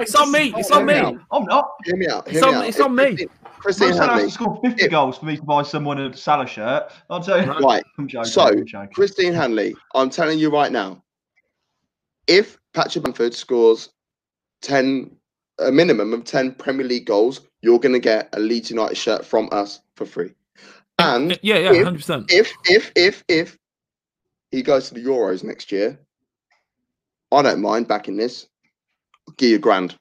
It's on me. It's on me. I'm not. Hear me out. Hear It's me on- out. it's on me. Christine- Christine Christian has Hanley. to score 50 If- goals for me to buy someone a Salah shirt. I'll tell you. Right. I'm joking. So, I'm joking. Christine Hanley, I'm telling you right now, if Patrick Bamford scores 10, a minimum of 10 Premier League goals, you're going to get a Leeds United shirt from us for free. And Yeah, yeah, if- hundred percent. if, if, if, if he goes to the Euros next year, I don't mind backing this. I'll give you a grand.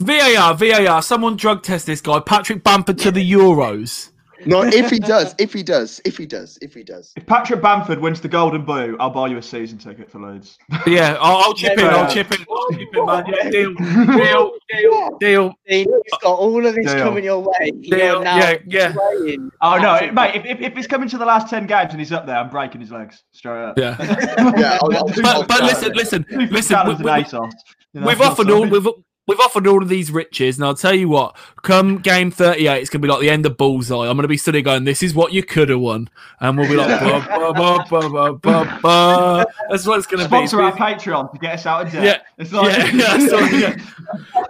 VAR, VAR. Someone drug test this guy, Patrick Bamford, to the Euros. No, if he does, if he does, if he does, if he does. If Patrick Bamford wins the Golden Boot, I'll buy you a season ticket for loads. Yeah, I'll, I'll chip in. I'll chip in. I'll chip in, man. Yeah, deal, deal, deal, deal. He's got all of this Deal. coming your way. Deal. You're now Yeah, yeah. playing. Oh no, it- mate! If, if, if it's coming to the last ten games and he's up there, I'm breaking his legs straight up. Yeah. Yeah, I'll- I'll- But but listen, listen, Two listen. Tallons we- and we- ASOS. You know, We've that's offered all we've we've offered all of these riches, and I'll tell you what. Come game thirty eight, it's gonna be like the end of Bullseye. I'm gonna be sitting going, "This is what you could have won," and we'll be like, "Ba, ba, ba, ba, ba, ba, ba." "That's what it's gonna be." Sponsor our Patreon to get us out of debt. Yeah, It's like, yeah, that's what- yeah.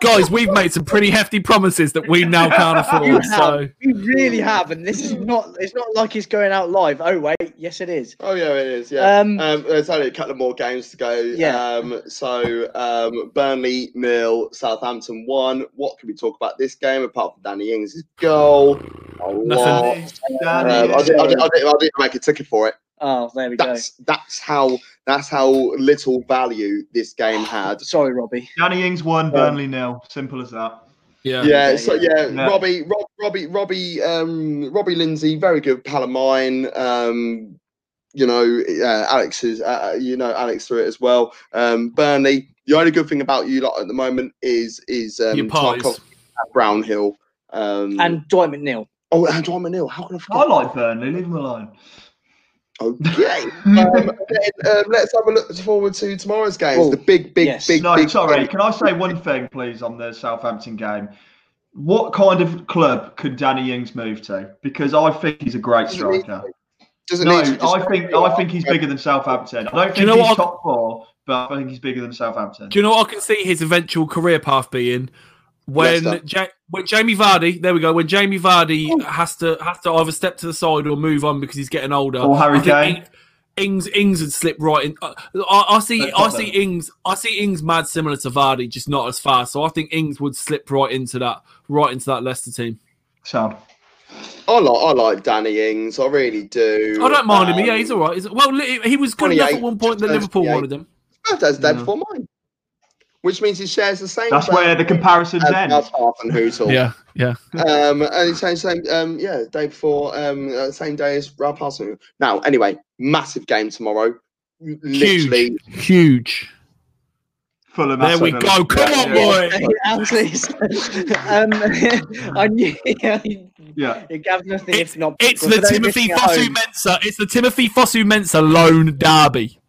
Guys, we've made some pretty hefty promises that we now can't You afford. So have. You really have, and this is not. It's not like it's going out live. Oh wait, yes it is. Oh yeah, it is. Yeah. Um, Um, there's only a couple of more games to go. Yeah. Um, so um, Burnley nil, Southampton won. What can we talk about this game apart from Danny Ings' goal? A lot. Um, Danny, I, did, I, did, I, did, I didn't make a ticket for it. Oh, there we go. That's that's how that's how little value this game had. Sorry, Robbie. Danny Ings won, Burnley nil. Simple as that. yeah, Yeah, yeah, so yeah. yeah, Yeah. Robbie, Rob, Robbie, Robbie, um, Robbie Lindsay, very good pal of mine. Um, you know, uh, Alex is, uh, you know, Alex through it as well. Um, Burnley, the only good thing about you lot at the moment is is um, Your. Tarkov at Brownhill. Um, And Dwight McNeil. oh, and John Manil, how can I forget? I like Burnley. Leave him alone. Okay, um, then, um, let's have a look forward to tomorrow's games. Oh, the big, big, yes. big, no, big. sorry. game. Can I say one thing, please, on the Southampton game? What kind of club could Danny Ings move to? Because I think he's a great striker. Doesn't No, need to, just- I think I think he's bigger than Southampton. I don't think you know he's what? top four, but I think he's bigger than Southampton. Do you know what I can see his eventual career path being? When ja- when Jamie Vardy, there we go. When Jamie Vardy oh. has to has to either step to the side or move on because he's getting older. Or Harry Kane. Ings Ings would slip right in. I, I I see That's I see them. Ings I see Ings mad similar to Vardy, just not as fast. So I think Ings would slip right into that right into that Leicester team. Sound. I like I like Danny Ings. I really do. I don't mind him. Um, Yeah, he's all right. He's, well, he was good enough at one point that Liverpool wanted him. Birthday's the day Yeah. before mine, which means he shares the same. That's where the birthday comparisons as end. Half and Hootle. Yeah, yeah. Um, and it's same same um yeah day before um uh, same day as Ralph Hasenhuttl. Now anyway, massive game tomorrow. Literally, Huge. Fulham. There we go. Come on, Yeah. boy. Um, I knew Yeah. it gave nothing It's, if not. it's the Timothy listening Fosu home, Mensah. It's the Timothy Fosu Mensah loan derby.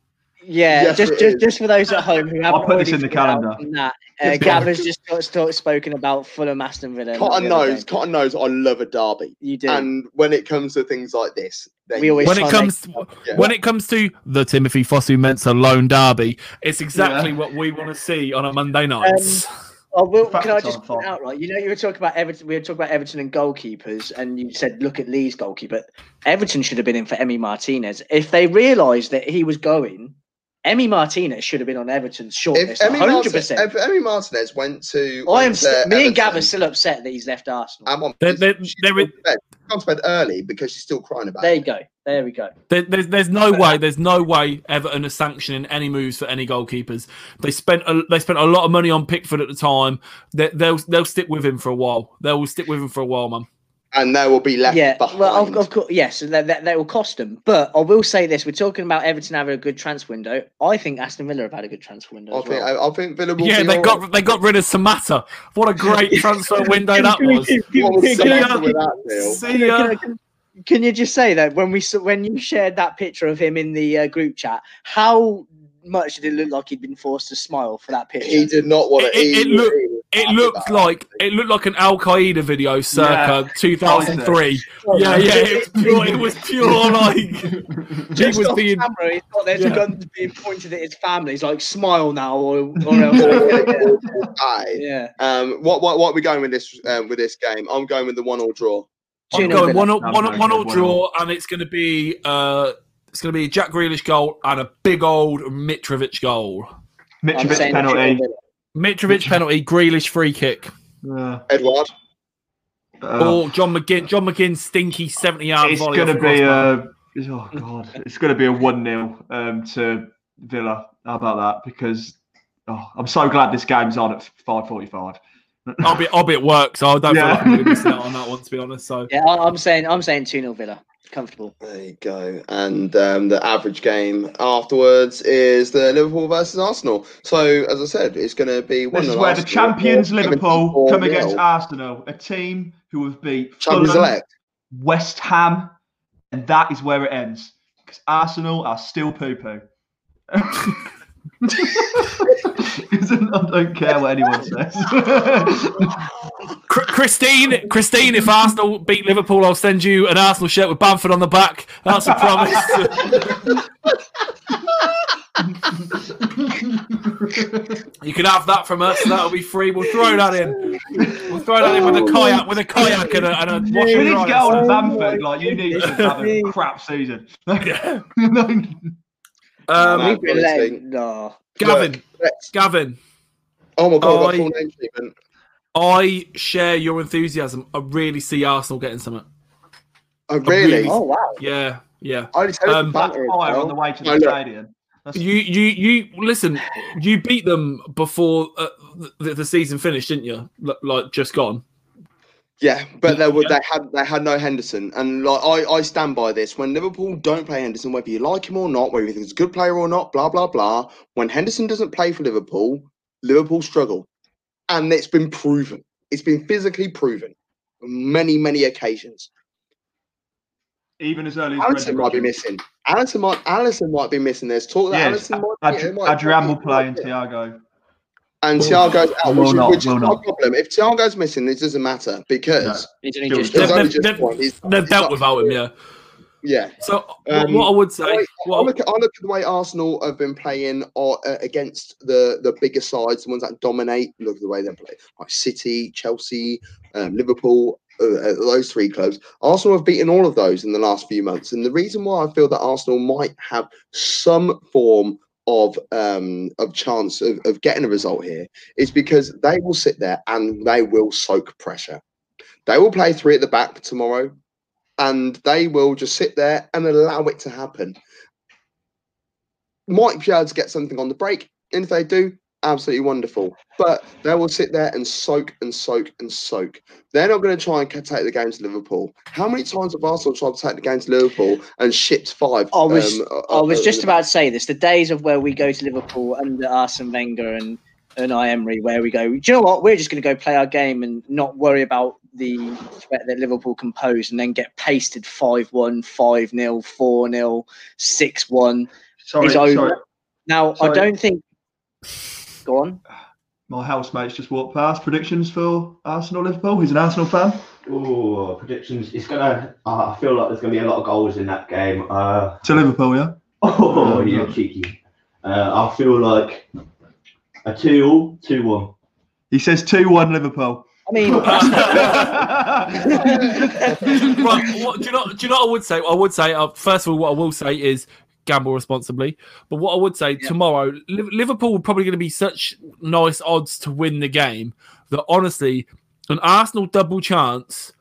Yeah, Yes, just, just is. just for those at home who haven't I put this in the calendar. from That uh, Gav has just got, got spoken about Fulham Aston Villa. not Cotton the knows, game. Cotton knows I love a derby. You do. And when it comes to things like this, then We always When it comes make- Yeah. when it comes to the Timothy Fosu Mensah loan derby, it's exactly what we want to see on a Monday night. Oh, well, can I just point out, right? You know, you were talking about Everton. We were talking about Everton and goalkeepers, and you said, "Look at Lee's goalkeeper." Everton should have been in for Emi Martinez. If they realised that he was going, Emi Martinez should have been on Everton's shortlist. if Emi, hundred Martinez, percent. if Emi Martinez went to, I am. went to St- me and Gav are still upset that he's left Arsenal. I'm on. There- there- she's there gone is- to bed. Gone to bed early because she's still crying about there it. you go. There we go. There, there's there's no uh, way there's no way Everton are sanctioning any moves for any goalkeepers. They spent a, they spent a lot of money on Pickford at the time. They, they'll they'll stick with him for a while. They will stick with him for a while, man. and they will be left yeah, behind. well, of, of course, yes, that, that, that will cost them. But I will say this: we're talking about Everton having a good transfer window. I think Aston Villa have had a good transfer window. I as think well. I, I think Villa will Yeah, be they all got right. they got rid of Samatta. What a great transfer window that was. What was Can the you- matter with that deal? See ya. Can, can- can you just say that when we when you shared that picture of him in the uh, group chat, how much did it look like he'd been forced to smile for that picture? He did not want It- to. it- it looked- It looked like. like it looked like an Al Qaeda video circa 2003. Oh, Yeah, yeah, it was pure. It was pure like he Just was off being. camera, he's got there's Yeah. a gun being pointed at his family. He's like, smile now, or, or else. Aye. yeah. Um, what, what what are we going with this um, with this game? I'm going with the one all draw. I'm going Villa. one, all- one, going one all draw, and it's going to be uh, it's going to be a Jack Grealish goal and a big old Mitrovic goal. I'm Mitrovic penalty. 2-0 Mitrovic penalty, Grealish free kick, Uh, Edward. uh, or John McGinn. John McGinn stinky seventy yard it's volley. going to be a. Oh god, it's going to be a one 0 um, to Villa. How about that? Because oh, I'm so glad this game's on at 5:45. I'll be I'll be at work, so I don't Yeah. feel like I'm to be missing out on that one. To be honest, so Yeah, I- I'm saying I'm saying 2 0 Villa. Comfortable. There you go. And um, the average game afterwards is the Liverpool versus Arsenal. So as I said, it's going to be one This is nil where the champions Liverpool 74 come against nil. Arsenal, a team who have beat champions Fulham, elect. West Ham, and that is where it ends. Because Arsenal are still poo poo. I don't care what anyone says. Christine, Christine, if Arsenal beat Liverpool, I'll send you an Arsenal shirt with Bamford on the back. That's a promise. you can have that from us. That'll be free. We'll throw that in. We'll throw that in with a oh. kayak, with a kayak and a, and a we need to dry. get on Oh Bamford. Like you need to have a crap season. Yeah. Um, We've been honestly. no. Gavin, Let's- Gavin, Oh my god, I I- name. I share your enthusiasm. I really see Arsenal getting something. Oh really? really- Oh wow. Yeah, yeah. I just hope Um, the That's fire well. on the way to the look. stadium. That's- You, you, you. Listen, you beat them before uh, the, the season finished, didn't you? L- like just gone. Yeah, but they were Yeah. they had they had no Henderson, and like I, I stand by this. When Liverpool don't play Henderson, whether you like him or not, whether you think he's a good player or not, blah blah blah. When Henderson doesn't play for Liverpool, Liverpool struggle, and it's been proven. It's been physically proven on many many occasions. Even as early as Alisson might be missing. Alisson might Alisson might be missing. There's talk that Yes, Alisson uh, might be. Ad- might- Adrian will play be- and Thiago. And Will- Thiago's out, will which, is- not, which is will no not. problem. If Thiago's missing, this doesn't matter because He's only Still- just there's They've- only just they've- one. He's- They've he's dealt not- without him, yeah. Yeah. So Um, what I would I, say, I, what, look at, I look at the way Arsenal have been playing uh, uh, against the the bigger sides, the ones that dominate. Look at the way they play, like City, Chelsea, um, Liverpool. Uh, uh, those three clubs, Arsenal have beaten all of those in the last few months, and the reason why I feel that Arsenal might have some form of um of chance of, of getting a result here is because they will sit there and they will soak pressure. They will play three at the back tomorrow, and they will just sit there and allow it to happen. Might be able to get something on the break, and if they do, absolutely wonderful. But they will sit there and soak and soak and soak. They're not going to try and take the game to Liverpool. How many times have Arsenal tried to take the game to Liverpool and shipped five? I was um, I was uh, just uh, about to say this. The days of where we go to Liverpool under Arsene Wenger and and I Emery, where we go, do you know what? We're just going to go play our game and not worry about the threat that Liverpool can pose, and then get pasted 5-1, 5-0, 4-0, 6-1. Sorry, It's over. sorry. Now, I don't think. Go on. My housemate's just walked past. Predictions for Arsenal Liverpool. He's an Arsenal fan. Oh, predictions. It's gonna. Uh, I feel like there's gonna be a lot of goals in that game. Uh, To Liverpool, yeah. oh, you cheeky. Uh, I feel like a two-all, two-one. He says two one Liverpool. I mean, right, what, do you know? Do you know what I would say? I would say uh, first of all, what I will say is gamble responsibly. But what I would say tomorrow, Liverpool are probably going to be such nice odds to win the game that honestly, an Arsenal double chance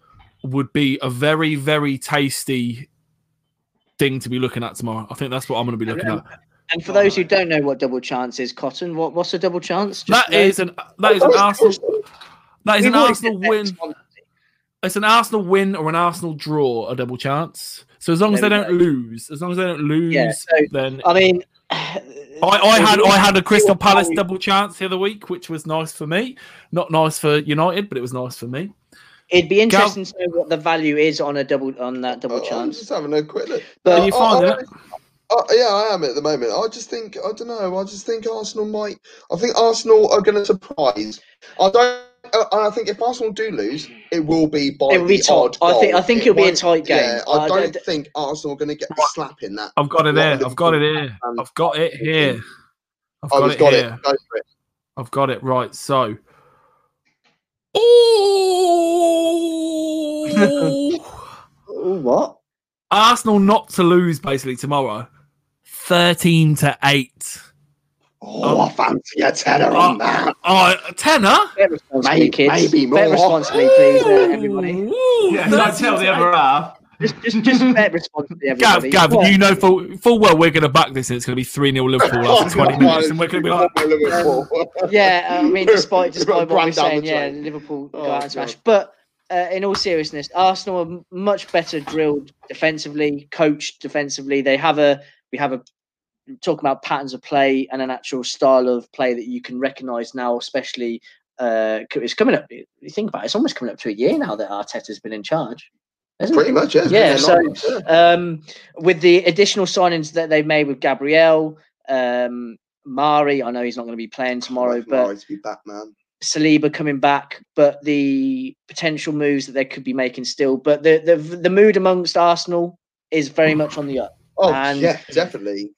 would be a very, very tasty thing to be looking at tomorrow. I think that's what I'm going to be looking at. and for those who don't know what double chance is, Cotton, what, what's a double chance? Just That know- is an that is an Arsenal. That is an Arsenal win. It's an Arsenal win or an Arsenal draw, a double chance. So as long as they don't lose, as long as they don't lose, Yeah, so, then I mean, I, I had I had a Crystal Palace double chance the other week, which was nice for me. Not nice for United, but it was nice for me. It'd be interesting to know what the value is on a double on that double I'm chance. just having a quick look. But Are you I- finding it? Uh, yeah, I am at the moment. I just think I don't know. I just think Arsenal might. I think Arsenal are going to surprise. I don't. Uh, I think if Arsenal do lose, it will be by It will be the tight. odd I think- goal. I think it'll be a tight game. Yeah, I I don't don't- think Arsenal are going to get the slap in that. I've got it Like here. I've got it here. and- I've got it here. I've got he's it got here. it. Go for it. I've got it right. So. Ooh. Ooh, what? Arsenal not to lose basically tomorrow. Thirteen to eight. Oh, I fancy a tenner Oh, on that. oh, tenner. Bet responsibly, Maybe- kids. maybe Bet more. responsibly, please, uh, everybody. Ooh, Yeah, don't tell the to other eight. half. Just, just, just bet responsibly, Gav, everybody. Gav, Well, you know full, full well we're going to back this and it's going to be 3 0 Liverpool after 20 minutes. And we're going to be like, Liverpool. yeah, I mean, despite despite what we're saying, yeah, drain. Liverpool go Oh, out and smash. But uh, in all seriousness, Arsenal are much better drilled defensively, coached defensively. They have a we have a talking about patterns of play and an actual style of play that you can recognise now, especially. Uh, it's coming up. You think about it, it's almost coming up to a year now that Arteta's been in charge. Pretty it? much, yeah. Yeah, so- um, with the additional signings that they've made with Gabriel, um, Mari, I know he's not going to be playing tomorrow, Like but to be back, man. Saliba coming back, but the potential moves that they could be making still. But the the the mood amongst Arsenal is very much on the up. Oh, And- yeah, definitely.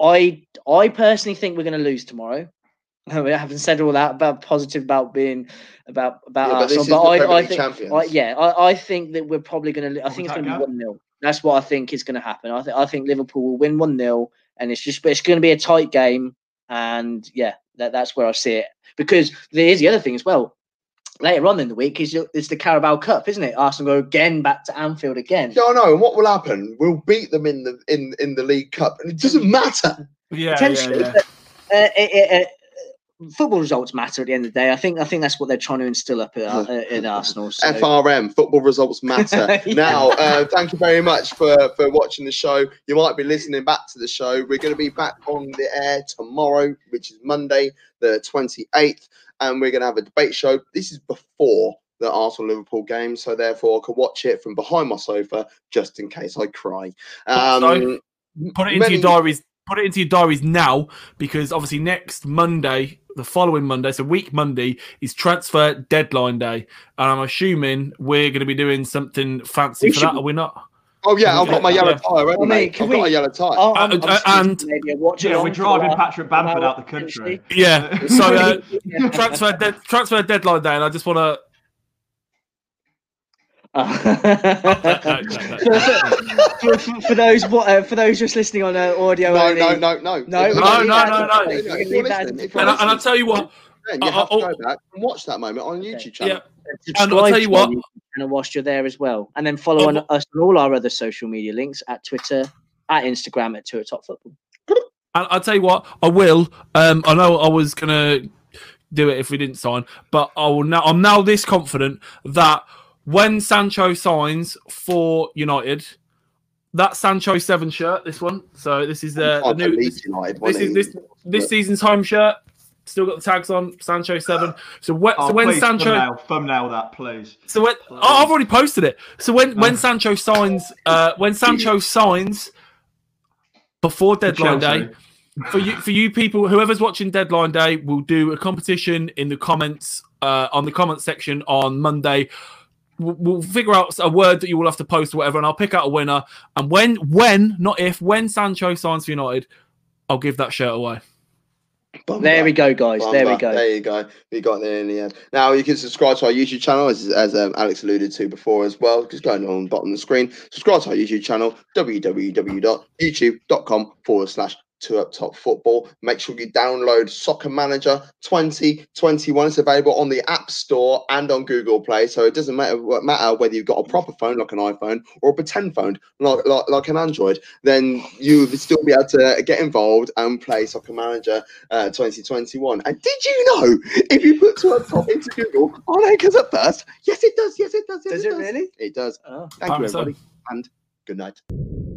I I personally think we're going to lose tomorrow. I haven't said all that about positive about being about about Yeah, but this Arsenal, is but, the I, I think. I, yeah, I, I think that we're probably going to. I think it's going to be one 0 That's what I think is going to happen. I think I think Liverpool will win one 0 and it's just it's going to be a tight game. And yeah, that, that's where I see it. Because there's the other thing as well. Later on in the week is is the Carabao Cup, isn't it? Arsenal go again back to Anfield again. Yeah, I know. And what will happen? We'll beat them in the in in the League Cup, and it doesn't matter. yeah, yeah, potentially. yeah. but, uh, it, it, uh, football results matter at the end of the day. I think I think that's what they're trying to instill up at, uh, in Arsenal. So. FRM, football results matter. Yeah. Now, uh, thank you very much for, for watching the show. You might be listening back to the show. We're going to be back on the air tomorrow, which is Monday, the 28th, and we're going to have a debate show. This is before the Arsenal Liverpool game, so therefore I can watch it from behind my sofa just in case I cry. Um, Also, Put it into many- your diaries. Put it into your diaries now because obviously next Monday, the following Monday, so week Monday is transfer deadline day, and I'm assuming we're going to be doing something fancy We for should that. Are we not? Oh yeah, I've got my yellow tie already. I mean, mate. can I've got we- my yellow tie. Oh, I'm- Uh, I'm uh, and- maybe watch Yeah, we're driving that, Patrick Bamford out the country. Yeah. So uh, transfer de- transfer deadline day, and I just want to. for, for- for those what uh, for those just listening on uh, audio no, only, no, no, no, No, If- No, no, no, no. point. We If can you're leave that as a listening, if point. And, I, and I'll tell you what. Then you Uh, have uh, to go back and watch that moment on YouTube channel. Yeah. And I'll tell you what- our YouTube channel whilst you're there as well, and then follow Oh, on us on all our other social media links at Twitter, at Instagram, at Tour Top Football. And I'll tell you what, I will. Um, I know I was gonna do it if we didn't sign, but I will now. I'm now this confident that when Sancho signs for United, that Sancho seven shirt, this one. So this is the, the new. This, United, this is this this season's home shirt. Still got the tags on Sancho seven. So when Oh, so when please, Sancho thumbnail, thumbnail that, please. so when oh, I've already posted it. So when when Sancho signs uh when Sancho signs before deadline day for you for you people whoever's watching deadline day we'll do a competition in the comments uh on the comment section on Monday. We'll, we'll figure out a word that you will have to post or whatever, and I'll pick out a winner. And when, when, not if, when Sancho signs for United, I'll give that shirt away. There we go, guys. There we go. There you go. We got there in the end. Now you can subscribe to our YouTube channel, as, as um, Alex alluded to before as well. Just going on the bottom of the screen. Subscribe to our YouTube channel, www.youtube.com forward slash two up top football. Make sure you download Soccer Manager 2021. It's available on the App Store and on Google Play. So it doesn't matter, matter whether you've got a proper phone like an iPhone or a pretend phone like, like, like an Android, then you would still be able to get involved and play Soccer Manager uh, 2021. And did you know if you put two up top into Google, oh, it comes up first? Yes, it does. Yes, it does. Yes, Does it really? It does. Oh. Thank you, Apparently so. everybody. And good night.